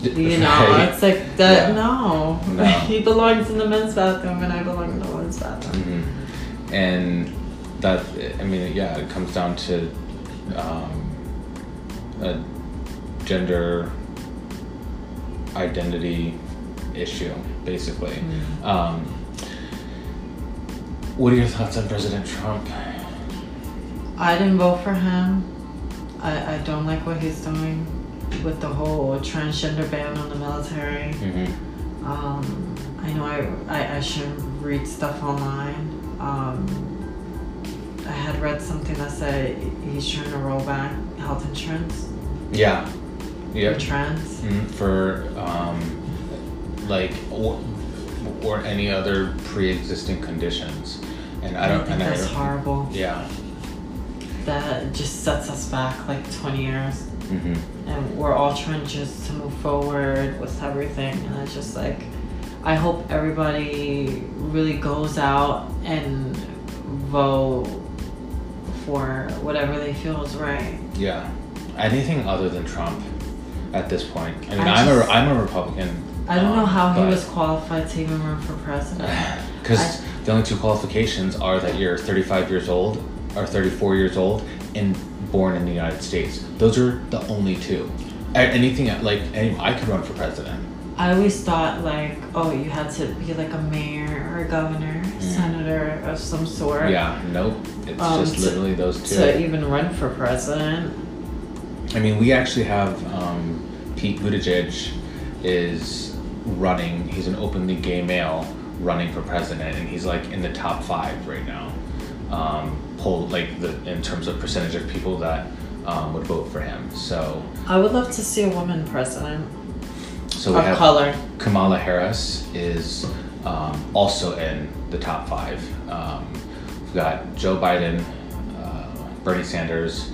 you [laughs] know,
Right.
it's like that.
Yeah.
No,
No. [laughs]
he belongs in the men's bathroom and I belong in the women's bathroom.
Mhm. And that, I mean, yeah, it comes down to um, a gender identity issue, basically.
Mm.
Um, what are your thoughts on President Trump?
I didn't vote for him. I, I don't like what he's doing with the whole transgender ban on the military.
Mm-hmm.
Um, I know I, I, I shouldn't read stuff online. Um, I had read something that said he's trying to roll back health insurance
Yeah.
for
Yeah.
trans.
Mhm, For um, like or, or any other pre-existing conditions, and I don't.
think
and I
that's
don't-
horrible.
Yeah.
That just sets us back like 20 years.
Hmm
And we're all trying just to move forward with everything. And it's just like, I hope everybody really goes out and vote for whatever they feel is right.
Yeah. Anything other than Trump at this point. I mean,
I
I'm
just-
a I'm a Republican.
I don't know
um,
how he was qualified to even run for president. [sighs]
Because the only two qualifications are that you're 35 years old or 34 years old and born in the United States. Those are the only two. Anything like any, I could run for president.
I always thought like, oh, you had to be like a mayor or a governor, senator of some sort.
Yeah, nope. It's
Um,
just literally those two.
To even run for president.
I mean, we actually have um, Pete Buttigieg is running. He's an openly gay male running for president, and he's like in the top five right now. Um, poll like the in terms of percentage of people that um, would vote for him. So,
I would love to see a woman president
so we
of
have
color.
Kamala Harris is um, also in the top five. Um, we've got Joe Biden, uh, Bernie Sanders,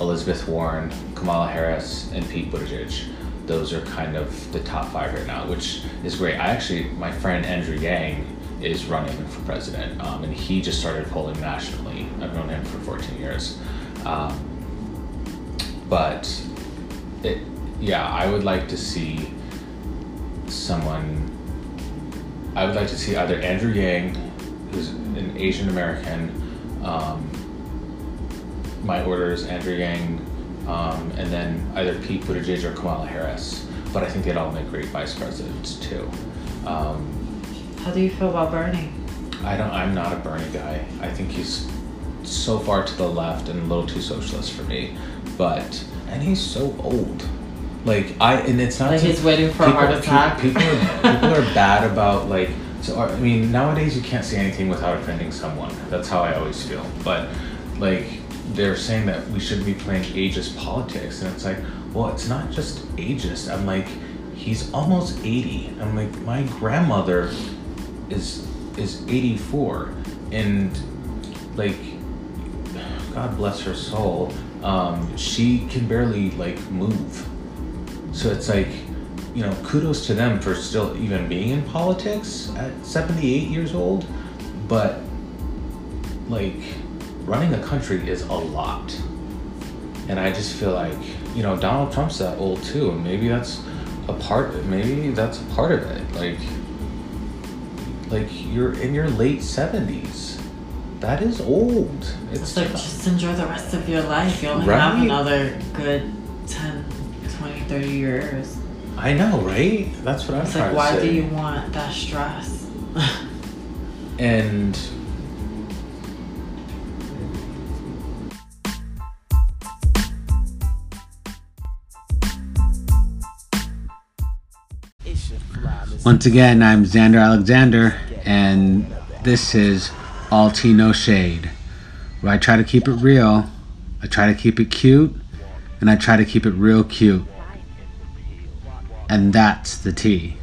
Elizabeth Warren, Kamala Harris, and Pete Buttigieg. Those are kind of the top five right now, which is great. I actually, my friend Andrew Yang is running for president, um, and he just started polling nationally. I've known him for 14 years. Um, but it, yeah, I would like to see someone I would like to see either Andrew Yang, who's an Asian American, um, my order is Andrew Yang, um, and then either Pete Buttigieg or Kamala Harris. But I think they'd all make great vice presidents too. Um,
How do you feel about Bernie?
I don't. I'm not a Bernie guy. I think he's so far to the left and a little too socialist for me. But and he's so old. Like I and it's not
Like
to-
he's waiting for a
people,
heart
pe-
attack.
People are [laughs] people are bad about like. So I mean, nowadays you can't say anything without offending someone. That's how I always feel. But like they're saying that we shouldn't be playing ageist politics, and it's like, well, it's not just ageist. I'm like, he's almost eighty. I'm like, my grandmother is is 84 and like god bless her soul um, she can barely like move. So it's like you know kudos to them for still even being in politics at 78 years old but like running a country is a lot. And i just feel like you know donald trump's that old too and maybe that's a part maybe that's a part of it like like you're in your late 70s that is old it's
It's like just enjoy the rest of your life. You only have another good 10, 20, 30 years.
i know right that's what i'm
It's like, why do you want that stress? [laughs]
and Once again, I'm Xander Alexander, and this is All Tea No Shade, where I try to keep it real, I try to keep it cute, and I try to keep it real cute. And that's the tea.